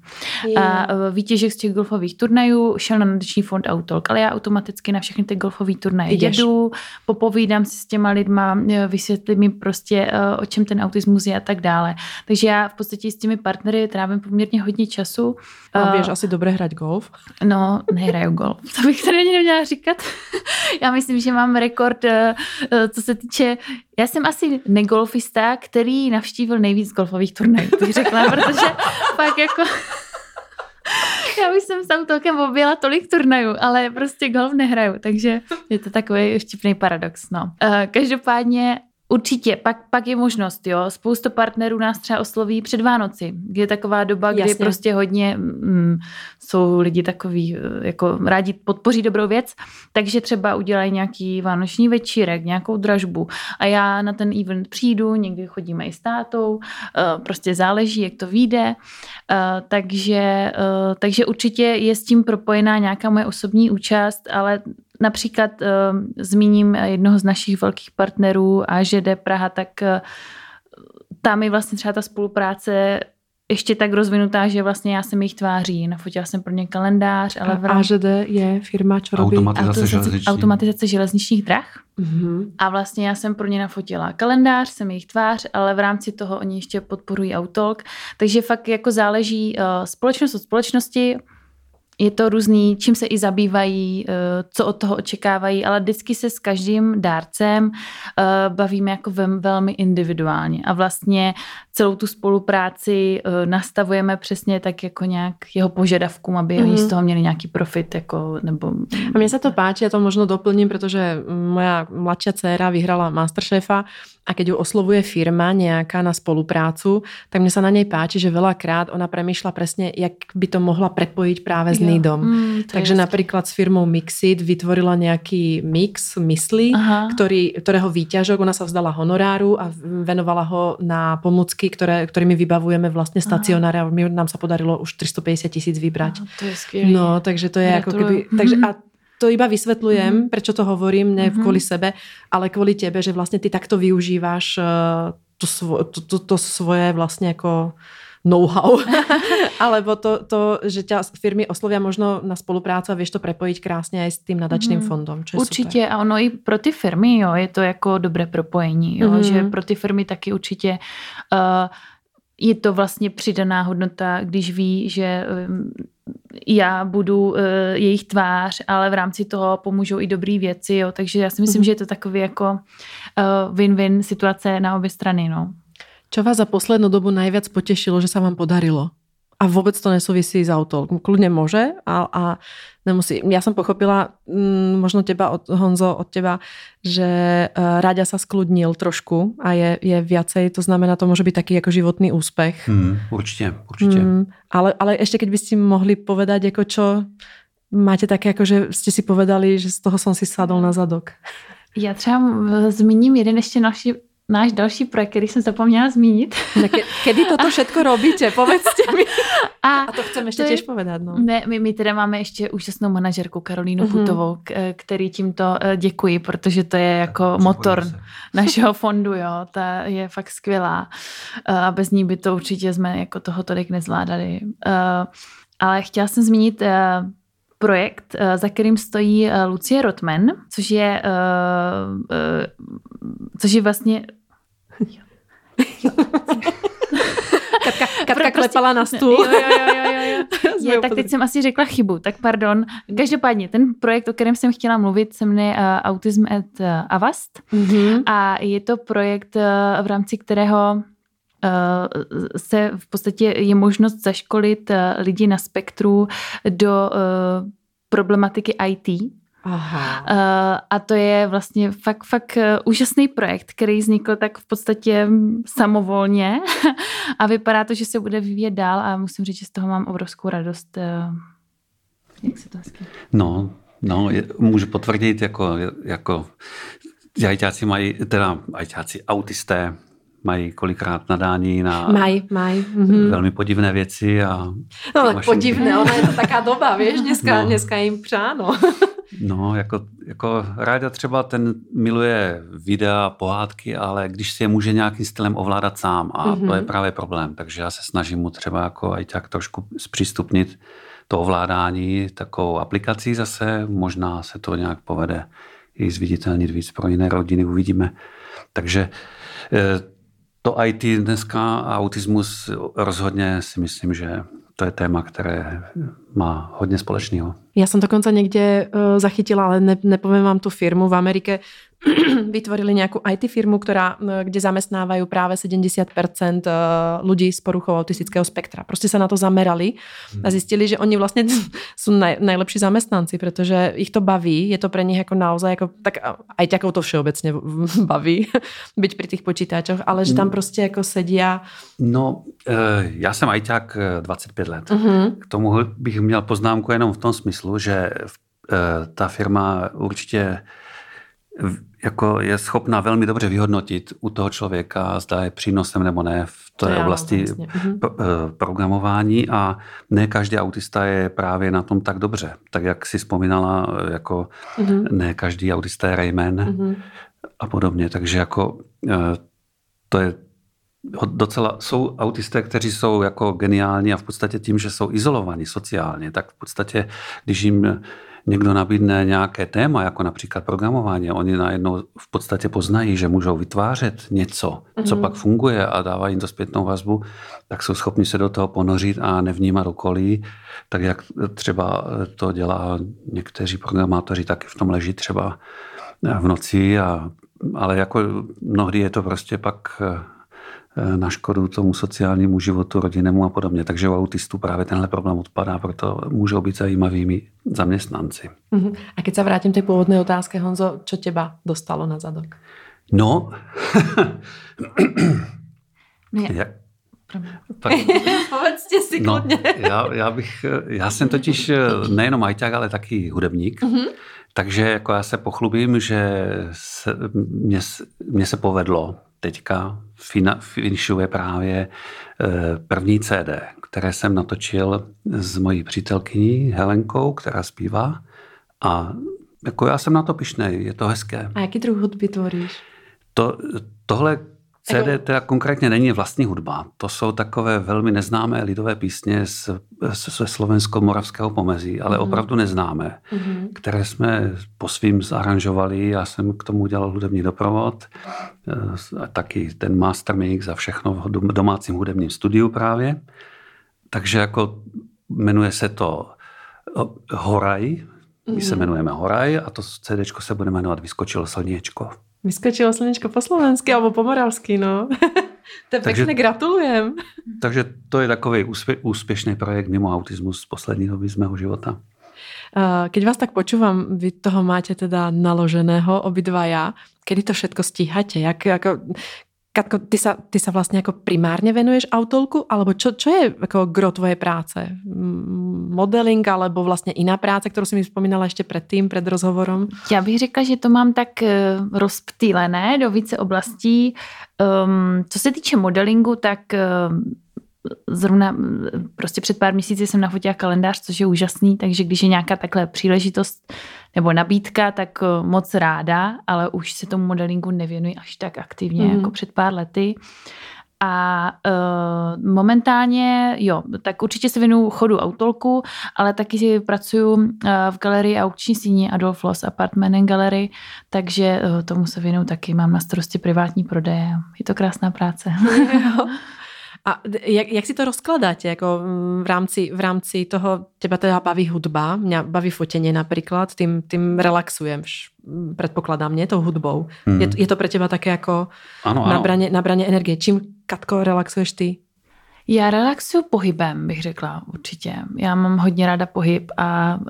Yeah. A výtěžek z těch golfových turnajů šel na nadační fond Autolk, ale já automaticky na všechny ty golfové turnaje Jdeš. jedu, popovídám si s těma lidma, vysvětlit mi prostě, eh, o čem ten autismus je a tak dále. Takže já v podstatě s těmi partnery trávím poměrně hodně času. A víš asi dobře hrát golf? No, nehraju golf. To bych tady ani neměla říkat. *laughs* já myslím, že mám rekord, co se týče já jsem asi negolfista, který navštívil nejvíc golfových turnajů, bych řekla, *laughs* protože pak jako já bych jsem s autokem objela tolik turnajů, ale prostě golf nehraju, takže je to takový vtipný paradox. No. Uh, každopádně Určitě, pak, pak je možnost, jo. Spousta partnerů nás třeba osloví před Vánoci, kdy je taková doba, kdy Jasně. prostě hodně mm, jsou lidi takový, eh, jako rádi podpoří dobrou věc, takže třeba udělají nějaký vánoční večírek, nějakou dražbu a já na ten event přijdu, někdy chodíme i s tátou, uh, prostě záleží, jak to vyjde, uh, takže, takže určitě je s tím propojená nějaká moje osobní účast, ale Například uh, zmíním jednoho z našich velkých partnerů AŽD Praha, tak uh, tam je vlastně třeba ta spolupráce ještě tak rozvinutá, že vlastně já jsem jejich tváří. Nafotila jsem pro ně kalendář, ale v rámci... AŽD je firma, co robí automatizace, železniční. automatizace železničních drah. Mm-hmm. A vlastně já jsem pro ně nafotila kalendář, jsem jejich tvář, ale v rámci toho oni ještě podporují Outtalk. Takže fakt jako záleží uh, společnost od společnosti, je to různý, čím se i zabývají, eh, co od toho očekávají, ale vždycky se s každým dárcem eh, bavíme jako velmi individuálně. A vlastně celou tu spolupráci eh, nastavujeme přesně tak jako nějak jeho požadavkům, aby mm-hmm. oni z mhm. toho měli nějaký profit. Jako, nebo... A mně se to páči, já to možno doplním, protože moja mladší dcera vyhrala Masterchefa a keď ju oslovuje firma nejaká na spoluprácu, tak mne sa na nej páči, že veľakrát ona premýšľa presne, jak by to mohla prepojiť práve s NIDom. Mm, Takže je napríklad s firmou Mixit vytvorila nejaký mix mysli, ktorý, ktorého výťažok, ona sa vzdala honoráru a venovala ho na pomôcky, ktoré, ktorými vybavujeme vlastne stacionáre a nám sa podarilo už 350 tisíc vybrať. Aha, to je skvělý. No, takže to je ako keby... Takže, a to iba vysvetľujem, mm-hmm. prečo to hovorím, ne mm-hmm. kvôli sebe, ale kvôli tebe, že vlastne ty takto využíváš uh, to, svo, to, to, to svoje vlastne ako know-how, *laughs* alebo to, to, že ťa firmy oslovia možno na spolupráci a vieš to prepojiť krásně aj s tím nadačným mm. fondom, čo Určitě super. a ono i pro ty firmy, jo, je to jako dobré propojení, jo, mm. že pro ty firmy taky určitě uh, je to vlastně přidaná hodnota, když ví, že já budu uh, jejich tvář, ale v rámci toho pomůžou i dobré věci, jo. takže já si myslím, mm-hmm. že je to takový jako uh, win-win situace na obě strany. No. Čo vás za poslednú dobu najviac potešilo, že sa vám podarilo? A vôbec to nesúvisí s auto. Kľudne môže a, a nemusí. Ja som pochopila mm, možno teba, od, Honzo, od teba, že uh, Ráďa sa skludnil trošku a je, je viacej, to znamená, to môže byť taký ako životný úspech. Mm, určite, určite. Mm, ale, ale ešte keď by ste mohli povedať, ako čo máte také, ako že ste si povedali, že z toho som si sadol na zadok. Já třeba zmíním jeden ještě naši náš další projekt, který jsem zapomněla zmínit. Ke, kedy toto *laughs* všetko robíte? Povedzte mi. *laughs* A, a to chceme ještě těž povedat. No. Ne, my, my teda máme ještě úžasnou manažerku Karolínu uh-huh. Putovou, k, který tímto eh, děkuji, protože to je jako tak, motor se. *laughs* našeho fondu. Jo. Ta je fakt skvělá. Eh, a bez ní by to určitě jsme jako toho tolik nezvládali. Eh, ale chtěla jsem zmínit projekt, za kterým stojí Lucie Rotman, což je, což je vlastně Katka, Katka prostě, klepala na stůl. Jo, jo, jo, jo, jo. *laughs* Je, tak teď jsem asi řekla chybu, tak pardon. Každopádně, ten projekt, o kterém jsem chtěla mluvit, se jmenuje uh, Autism at uh, Avast mm-hmm. a je to projekt, uh, v rámci kterého se v podstatě je možnost zaškolit lidi na spektru do problematiky IT, Aha. Uh, a to je vlastně fakt, fakt uh, úžasný projekt, který vznikl tak v podstatě samovolně *laughs* a vypadá to, že se bude vyvíjet dál a musím říct, že z toho mám obrovskou radost. Uh, jak se to hezky? No, no, je, můžu potvrdit, jako, jako ajťáci mají, teda ajťáci, autisté mají kolikrát nadání na maj, maj. Mm-hmm. velmi podivné věci. A no tak podivné, ona je to taká doba, víš, dneska, no. dneska jim přáno. No, jako, jako Ráda třeba ten miluje videa, pohádky, ale když si je může nějakým stylem ovládat sám a mm-hmm. to je mhm. právě problém. Takže já se snažím mu třeba jako tak trošku zpřístupnit to ovládání takovou aplikací zase. Možná se to nějak povede i zviditelnit víc pro jiné rodiny, uvidíme. Takže eh, to IT dneska a autismus rozhodně si myslím, že to je téma, které má hodně společného. Já jsem dokonce někde uh, zachytila, ale ne, nepovím vám tu firmu v Amerike, *clears throat* vytvorili nějakou IT firmu, která, eh, kde zamestnávají právě 70% eh, lidí s poruchou autistického spektra. Prostě se na to zamerali a hmm. zjistili, že oni vlastně *laughs* jsou naj, nejlepší zaměstnanci, protože ich to baví, je to pro nich jako naozaj, jako, tak aj takou to všeobecně baví, *laughs* být při těch počítačoch, ale že tam hmm. prostě jako sedí a... No, já jsem ajťák 25 let. Uh-huh. K tomu bych měl poznámku jenom v tom smyslu, že ta firma určitě jako je schopná velmi dobře vyhodnotit u toho člověka, zda je přínosem nebo ne v té to oblasti vlastně. programování a ne každý autista je právě na tom tak dobře. Tak jak si vzpomínala, jako mm-hmm. ne každý autista je Rayman mm-hmm. a podobně. Takže jako eh, to je docela, jsou autisté, kteří jsou jako geniální a v podstatě tím, že jsou izolovaní sociálně, tak v podstatě, když jim někdo nabídne nějaké téma, jako například programování, oni najednou v podstatě poznají, že můžou vytvářet něco, mm-hmm. co mhm. pak funguje a dává jim to zpětnou vazbu, tak jsou schopni se do toho ponořit a nevnímat okolí, tak jak třeba to dělá někteří programátoři, taky v tom leží třeba v noci, a, ale jako mnohdy je to prostě pak na škodu tomu sociálnímu životu, rodinnému a podobně. Takže u autistů právě tenhle problém odpadá, proto můžou být zajímavými zaměstnanci. Uh-huh. A keď se vrátím té původné otázky, Honzo, co těba dostalo na zadok? No, *coughs* no jak? Tak, *laughs* Povedzte si no, já, já, bych, já jsem totiž eh, nejenom ajťák, ale taky hudebník. Uh-huh. Takže jako já se pochlubím, že se, mě, mě se povedlo teďka finišuje právě eh, první CD, které jsem natočil s mojí přítelkyní Helenkou, která zpívá. A jako já jsem na to pišnej, je to hezké. A jaký druh hudby tvoříš? To, tohle CD teda konkrétně není vlastní hudba. To jsou takové velmi neznámé lidové písně z, ze slovensko-moravského pomezí, ale mm. opravdu neznámé, mm. které jsme po svým zaranžovali. Já jsem k tomu udělal hudební doprovod, a taky ten master mix a všechno v domácím hudebním studiu právě. Takže jako jmenuje se to Horaj, my se mhm. jmenujeme Horaj a to CD se bude jmenovat Vyskočilo slněčko. Vyskočilo slněčko po slovensky alebo po moravsky, no. *laughs* to je takže, pěkně gratulujem. Takže to je takový úspě, úspěšný projekt mimo autismus z poslední doby z mého života. Keď vás tak počúvam, vy toho máte teda naloženého obidvaja, kedy to všetko stíhate? Jak, jako, Katko, ty sa, ty sa vlastne ako primárne venuješ autolku, alebo čo, čo je ako gro tvojej práce? Modeling, alebo vlastně iná práce, kterou si mi vzpomínala ještě předtím, před rozhovorom? Já bych řekla, že to mám tak eh, rozptýlené do více oblastí. Um, co se týče modelingu, tak um, zrovna prostě před pár měsíci jsem nafotila kalendář, což je úžasný, takže když je nějaká takhle příležitost nebo nabídka, tak eh, moc ráda, ale už se tomu modelingu nevěnuji až tak aktivně mm. jako před pár lety. A uh, momentálně, jo, tak určitě se věnuju chodu autolku, ale taky si pracuju uh, v galerii aukční síně Adolf Loss Apartment and Gallery, takže uh, tomu se věnuju taky. Mám na starosti privátní prodeje. Je to krásná práce. *laughs* A jak, jak si to rozkladáte jako mm, v rámci, v rámci toho, teba teda baví hudba, mě baví fotenie například, tím, tím relaxujem, předpokládám, mě tou hudbou. Hmm. Je, je to pro teba také jako ano, ano. Nabraně, nabraně energie. Čím, Katko, relaxuješ ty? Já relaxuju pohybem, bych řekla určitě. Já mám hodně ráda pohyb a uh,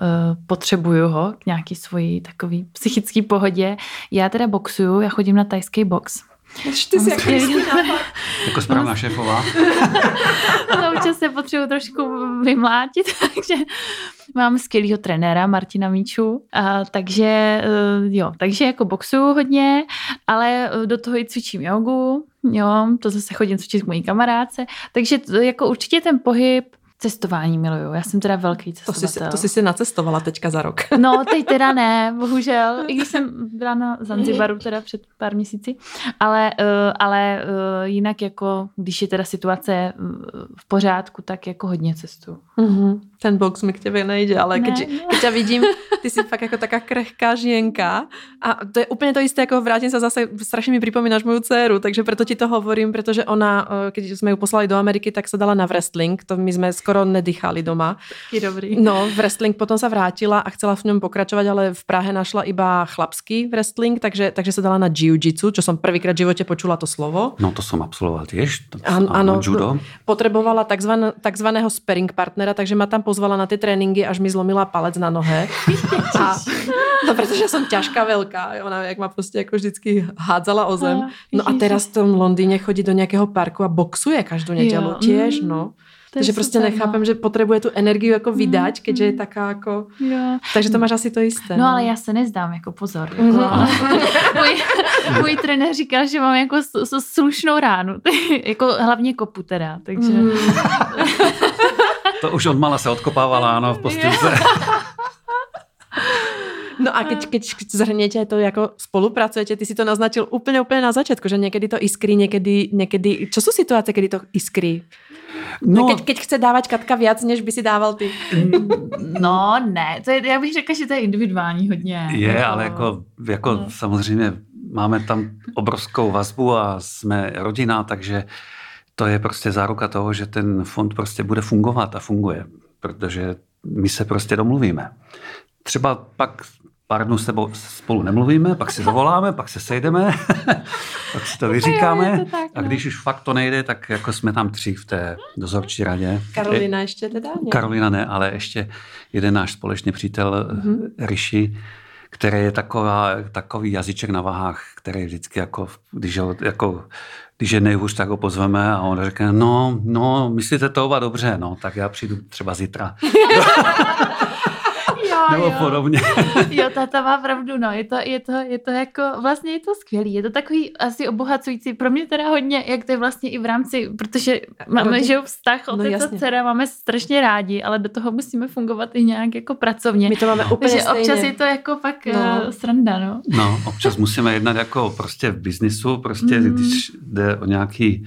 potřebuju ho k nějaký svojí takový psychický pohodě. Já teda boxuju, já chodím na tajský box. Ty jsi jako, jako správná šéfová. *laughs* no, občas se potřebuji trošku vymlátit, *laughs* takže mám skvělého trenéra Martina Míču, a, takže eh, jo, takže jako boxuju hodně, ale do toho i cvičím jogu, jo, to zase chodím cvičit k mojí kamarádce, takže to, jako určitě ten pohyb Cestování miluju. Já jsem teda velký cestovatel. To jsi, to jsi si nacestovala teďka za rok. *laughs* No, teď teda ne, bohužel. I když jsem byla na Zanzibaru *laughs* teda před pár měsíci. Ale, uh, ale uh, jinak jako, když je teda situace eh, v pořádku, tak jako hodně cestu. Mm-hmm. Ten box mi k tebe nejde, ale ne, keď, no. keď ťa vidím, ty jsi fakt jako taká krehká žienka a to je úplně to isté, jako vrátím se zase, strašně mi připomínáš moju dceru, takže proto ti to hovorím, protože ona, když jsme ju poslali do Ameriky, tak se dala na wrestling, to my jsme skoro nedýchali doma. Je dobrý. No, v wrestling potom se vrátila a chcela v něm pokračovat, ale v Prahe našla iba chlapský wrestling, takže, takže se dala na jiu-jitsu, čo som prvýkrát v životě počula to slovo. No to jsem absolvoval tiež. An, ano, judo. Potrebovala takzvan, takzvaného sparring partnera, takže ma tam pozvala na ty tréninky, až mi zlomila palec na nohe. a, no, protože jsem ťažká velká, ona jak ma prostě jako vždycky hádzala o zem. No a teraz v tom Londýně chodí do nějakého parku a boxuje každou nedělu. Tiež, no. Takže prostě super, nechápem, no. že potřebuje tu energii jako vydat, mm, keďže je taká jako... Jo. Takže to máš asi to jisté. No, no. ale já se nezdám, jako pozor. Jako, mm. *laughs* můj, můj trenér říkal, že mám jako slušnou ránu. *laughs* jako hlavně kopu teda, takže... Mm. To už od mala se odkopávala, ano, v postýlce. No a keď, keď zhrněte to jako spolupracujete, ty si to naznačil úplně, úplně na začátku, že někdy to iskry, někdy, někdy, čo jsou situace, kdy to iskry? No, keď, keď chce dávat Katka víc, než by si dával ty. No ne, to je, já bych řekla, že to je individuální hodně. Je, jako... ale jako, jako no. samozřejmě máme tam obrovskou vazbu a jsme rodina, takže to je prostě záruka toho, že ten fond prostě bude fungovat a funguje, protože my se prostě domluvíme. Třeba pak pár dnů sebou spolu nemluvíme, pak si zavoláme, pak se sejdeme, *laughs* pak si to vyříkáme to tak, no. a když už fakt to nejde, tak jako jsme tam tři v té dozorčí radě. Karolina ještě teda? Ne? Karolina ne, ale ještě jeden náš společný přítel mm-hmm. Rishi, který je taková, takový jazyček na vahách, který vždycky jako, když, ho, jako, když je nejhůř, tak ho pozveme a on řekne, no, no, myslíte to oba dobře, no, tak já přijdu třeba zítra. *laughs* nebo jo. podobně. *laughs* jo, tata má pravdu, no. Je to, je, to, je to jako, vlastně je to skvělý. Je to takový asi obohacující. Pro mě teda hodně, jak to je vlastně i v rámci, protože máme, že vztah no, otec no, a dcera máme strašně rádi, ale do toho musíme fungovat i nějak jako pracovně. My to máme úplně Takže stejně. občas je to jako pak no. uh, sranda, no. No, občas musíme jednat jako prostě v biznisu, prostě mm. když jde o nějaký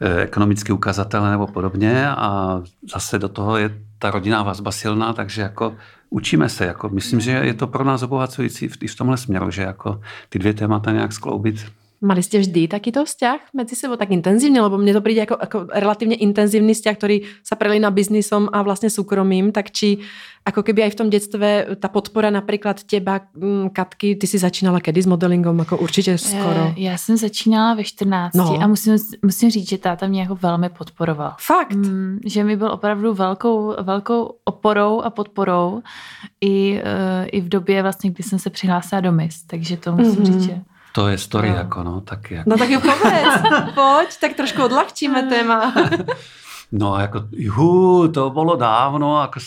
eh, ekonomický ukazatel nebo podobně a zase do toho je ta rodinná vazba silná, takže jako učíme se. Jako, myslím, že je to pro nás obohacující i v tomhle směru, že jako ty dvě témata nějak skloubit. Mali jste vždy takýto vzťah mezi sebou tak intenzivně, lebo mně to přijde jako, jako relativně intenzivní vzťah, který se prelína biznisom a vlastně soukromým, tak či ako keby aj v tom dětstve ta podpora například těba, mm, Katky, ty si začínala kedy s modelingem, jako určitě skoro. Já jsem začínala ve 14 no. a musím, musím říct, že táta mě jako velmi podporoval. Fakt? Mm, že mi byl opravdu velkou, velkou oporou a podporou i, uh, i v době vlastně, kdy jsem se přihlásila do MIS, takže to musím mm-hmm. říct, že to je story no. jako, no, tak jako. No tak jo, povedz, *laughs* pojď, tak trošku odlahčíme téma. No a jako, juhu, to bylo dávno, jako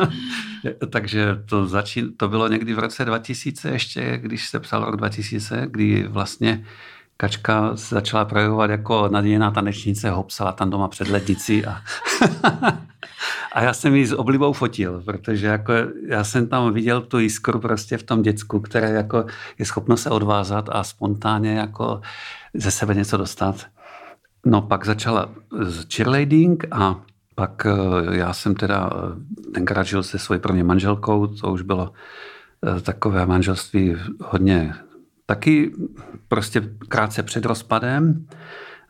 *laughs* Takže to, začín, to bylo někdy v roce 2000 ještě, když se psal rok 2000, kdy vlastně Kačka se začala projevovat jako nadějená tanečnice, hopsala tam doma před lednicí a, *laughs* a já jsem ji s oblibou fotil, protože jako já jsem tam viděl tu jiskru prostě v tom děcku, které jako je schopno se odvázat a spontánně jako ze sebe něco dostat. No pak začala cheerleading a pak eh, já jsem teda eh, tenkrát žil se svojí první manželkou, to už bylo eh, takové manželství hodně taky prostě krátce před rozpadem.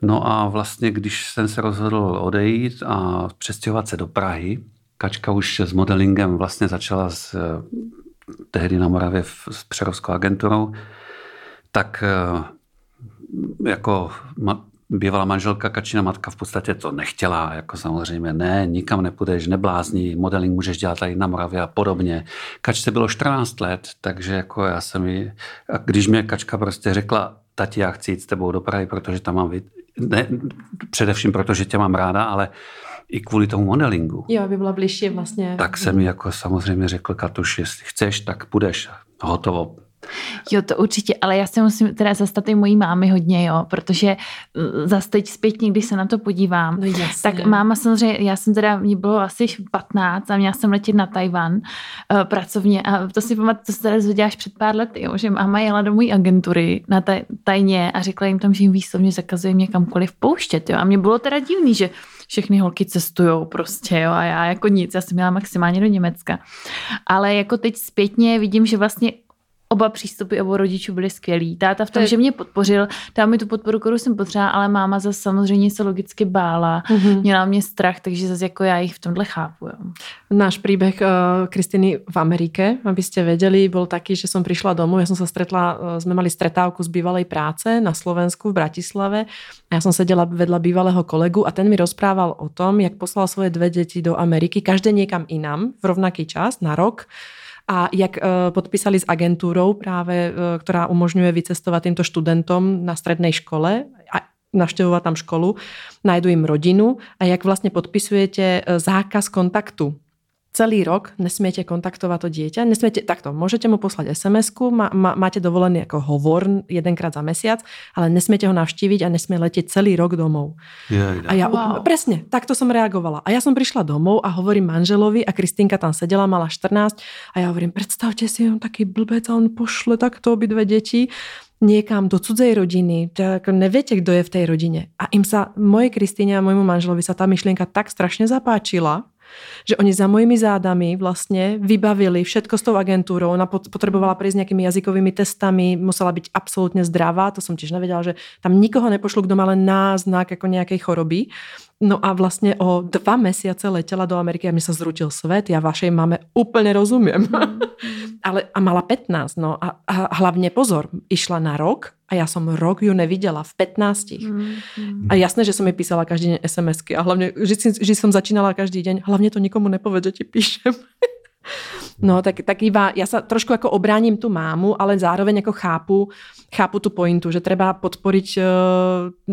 No a vlastně, když jsem se rozhodl odejít a přestěhovat se do Prahy, Kačka už s modelingem vlastně začala s, tehdy na Moravě s přerovskou agenturou, tak jako bývalá manželka Kačina matka v podstatě to nechtěla, jako samozřejmě ne, nikam nepůjdeš, neblázní, modeling můžeš dělat tady na Moravě a podobně. Kačce bylo 14 let, takže jako já jsem ji, a když mě Kačka prostě řekla, tati, já chci jít s tebou do Prahy, protože tam mám, ne, především protože tě mám ráda, ale i kvůli tomu modelingu. Jo, aby byla blížší vlastně. Tak jsem mi jako samozřejmě řekl, Katuš, jestli chceš, tak půjdeš. Hotovo, Jo, to určitě, ale já se musím teda zastat i mojí mámy hodně, jo, protože uh, zase teď zpětně, když se na to podívám, no tak máma samozřejmě, já jsem teda, mě bylo asi 15 a měla jsem letět na Tajvan uh, pracovně a to si pamatuju, to se teda zvěděla až před pár lety, jo, že máma jela do mojí agentury na taj, tajně a řekla jim tam, že jim výslovně zakazuje mě kamkoliv pouštět, jo, a mě bylo teda divný, že všechny holky cestujou prostě, jo, a já jako nic, já jsem měla maximálně do Německa. Ale jako teď zpětně vidím, že vlastně oba přístupy obou rodičů byly skvělý. Táta v tom, je... že mě podpořil, dal mi tu podporu, kterou jsem potřebovala, ale máma zase samozřejmě se logicky bála, mm-hmm. měla mě strach, takže zase jako já jich v tomhle chápu. Jo. Náš příběh uh, Kristiny v Amerike, abyste věděli, byl taky, že jsem přišla domů, já jsem se stretla, uh, jsme mali stretávku z bývalej práce na Slovensku v Bratislave a já jsem seděla vedla bývalého kolegu a ten mi rozprával o tom, jak poslal svoje dvě děti do Ameriky, každé někam inam v rovnaký čas, na rok a jak eh, podpísali s agentúrou právě, eh, která umožňuje vycestovat týmto študentom na střední škole a navštěvovat tam školu, najdu jim rodinu. A jak vlastně podpisujete eh, zákaz kontaktu celý rok nesmiete kontaktovať to dieťa. Nesmiete, takto, môžete mu poslať SMS-ku, má, má, máte dovolený ako hovor jedenkrát za mesiac, ale nesmiete ho navštíviť a nesmie letieť celý rok domov. Je, a ja, wow. presne, takto som reagovala. A ja som prišla domov a hovorím manželovi a Kristýnka tam sedela, mala 14 a ja hovorím, predstavte si, on taký blbec a on pošle takto obidve deti niekam do cudzej rodiny, tak neviete, kto je v tej rodine. A im sa, mojej Kristýne a môjmu manželovi sa tá myšlienka tak strašne zapáčila, že oni za mojimi zádami vlastně vybavili všetko s tou agentúrou. Ona potrebovala prejsť nejakými jazykovými testami, musela byť absolútne zdravá, to som tiež nevedela, že tam nikoho nepošlu, kdo má len náznak jako nějaké choroby. No a vlastně o dva mesiace letěla do Ameriky a mi se zrutil svet. Já vašej máme úplně rozumím. Mm. *laughs* Ale a mala 15, no a, a hlavně pozor, išla na rok a já jsem rok ju neviděla v 15. Mm. A jasné, že jsem mi písala každý den SMSky a hlavně, že, že jsem začínala každý den, hlavně to nikomu nepoved, že ti píšem. No, tak, tak iba, ja sa trošku ako obráním tu mámu, ale zároveň ako chápu, chápu tu pointu, že treba podporiť uh,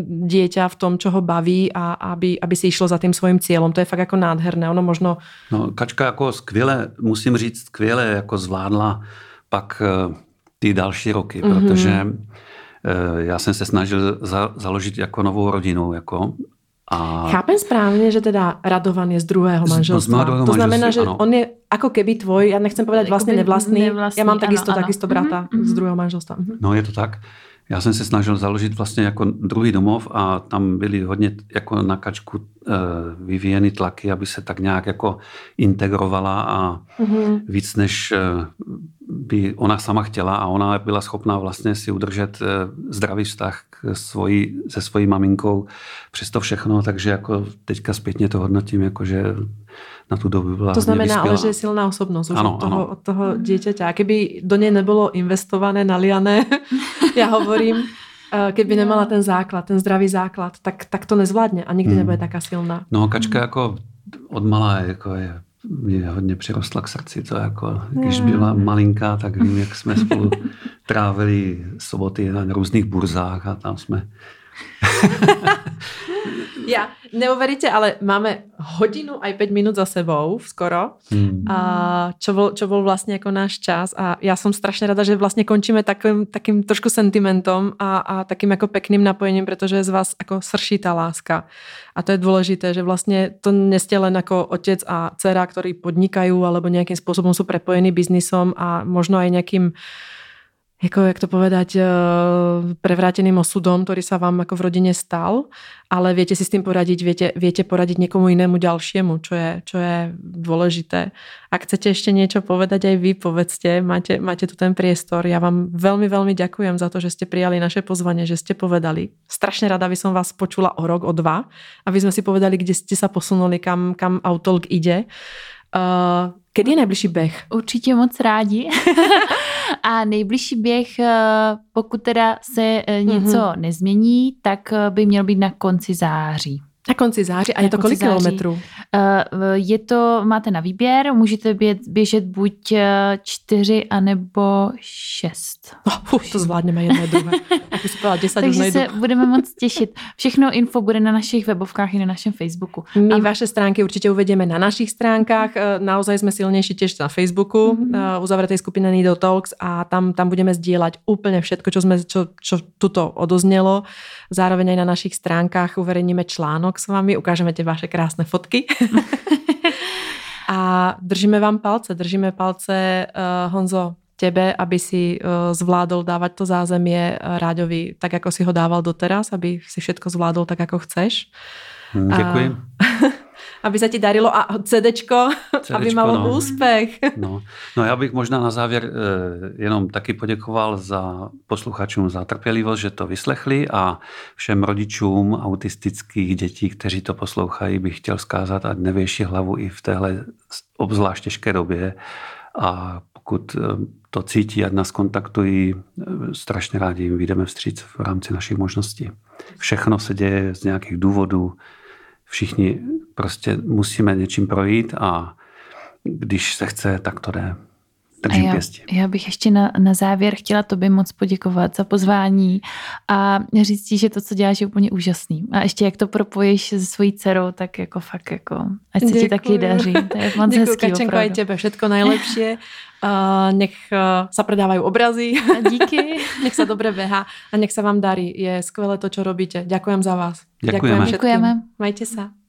dieťa v tom, čo ho baví a aby, aby si išlo za tým svojím cieľom. To je fakt jako nádherné. Ono možno... No, Kačka jako skvěle, musím říct, skvěle jako zvládla pak uh, ty další roky, mm-hmm. protože já jsem se snažil za, založit jako novou rodinu, jako a... Chápem správně, že teda Radovan je z druhého manželstva. Z, z to znamená, že ano. on je jako keby tvoj, já nechcem povedať vlastně nevlastný, nevlastný já mám takisto, ano, takisto brata mm-hmm. z druhého manželstva. Mm-hmm. No je to tak. Já jsem se snažil založit vlastně jako druhý domov a tam byly hodně jako na kačku e, vyvíjeny tlaky, aby se tak nějak jako integrovala a mm-hmm. víc než e, by ona sama chtěla a ona byla schopná vlastně si udržet e, zdravý vztah k svojí, se svojí maminkou přes to všechno, takže jako teďka zpětně to hodnotím, jako že na tu dobu byla To znamená ale, že je silná osobnost už ano, od, toho, ano. od toho dieťaťa. A keby do něj nebylo investované, naliané, *laughs* já hovorím, eh, kdyby nemala ten základ, ten zdravý základ, tak, tak to nezvládne a nikdy hmm. nebude taká silná. No, kačka hmm. jako od malá jako je mě hodně přirostla k srdci. To jako, když byla malinká, tak vím, jak jsme spolu trávili soboty na různých burzách a tam jsme *laughs* ja, neuveríte, ale máme hodinu aj 5 minút za sebou skoro, hmm. a čo, bol, čo bol vlastne ako náš čas a ja som strašne rada, že vlastne končíme takým, takým trošku sentimentom a, a takým ako pekným napojením, pretože z vás ako srší tá láska. A to je dôležité, že vlastne to neste len ako otec a dcera, ktorí podnikajú alebo nejakým spôsobom sú prepojení biznisom a možno aj nejakým jako jak to povedať, eh, prevráteným osudom, ktorý sa vám ako v rodine stal, ale viete si s tým poradiť, viete, viete poradiť niekomu inému ďalšiemu, čo je, čo je dôležité. Ak chcete ešte niečo povedať, aj vy povedzte, máte, máte tu ten priestor. Ja vám veľmi, veľmi ďakujem za to, že ste prijali naše pozvanie, že ste povedali. Strašne rada by som vás počula o rok, o dva, aby sme si povedali, kde ste sa posunuli, kam, kam Outtalk ide. Uh, kedy je nejbližší běh? Určitě moc rádi. *laughs* A nejbližší běh, eh, pokud teda se eh, něco mm-hmm. nezmění, tak by měl být na konci září. Na konci září. A je to kolik září. kilometrů? Uh, je to, máte na výběr, můžete bět, běžet buď čtyři, anebo šest. Uh, to zvládneme jedno druhé. *laughs* 10 Takže se budeme moc těšit. Všechno info bude na našich webovkách i na našem Facebooku. My a... vaše stránky určitě uvedeme na našich stránkách. Naozaj jsme silnější těž na Facebooku, mm-hmm. uzavřeté skupiny Needle Talks a tam, tam budeme sdílet úplně všetko, čo, sme, čo, čo tuto odoznělo. Zároveň aj na našich stránkách uverejníme článok s vami, ukážeme tie vaše krásne fotky. *laughs* a držíme vám palce, držíme palce, uh, Honzo, tebe, aby si uh, zvládol dávať to zázemie uh, Ráďovi tak, ako si ho dával doteraz, aby si všetko zvládol tak, ako chceš. Děkuji. A, *laughs* aby se ti darilo a CDčko, *laughs* CDčko aby malo no. úspěch. *laughs* No. no já bych možná na závěr eh, jenom taky poděkoval za posluchačům za trpělivost, že to vyslechli a všem rodičům autistických dětí, kteří to poslouchají, bych chtěl zkázat, ať nevěší hlavu i v téhle obzvlášť těžké době a pokud eh, to cítí, ať nás kontaktují, eh, strašně rádi jim vyjdeme vstříc v rámci našich možností. Všechno se děje z nějakých důvodů, všichni prostě musíme něčím projít a když se chce, tak to jde. Držím já, pěstí. já bych ještě na, na závěr chtěla tobě moc poděkovat za pozvání a říct ti, že to, co děláš, je úplně úžasný. A ještě jak to propojíš se svojí dcerou, tak jako fakt jako, ať se Děkuju. ti taky daří. To je moc Děkuju, hezký, Kačenko, aj tebe všetko nejlepší. *laughs* Uh, nech uh, sa predávajú obrazy. A díky. *laughs* nech sa dobre beha a nech sa vám darí. Je skvelé to, čo robíte. Ďakujem za vás. Ďakujeme. Ďakujeme. Majte sa.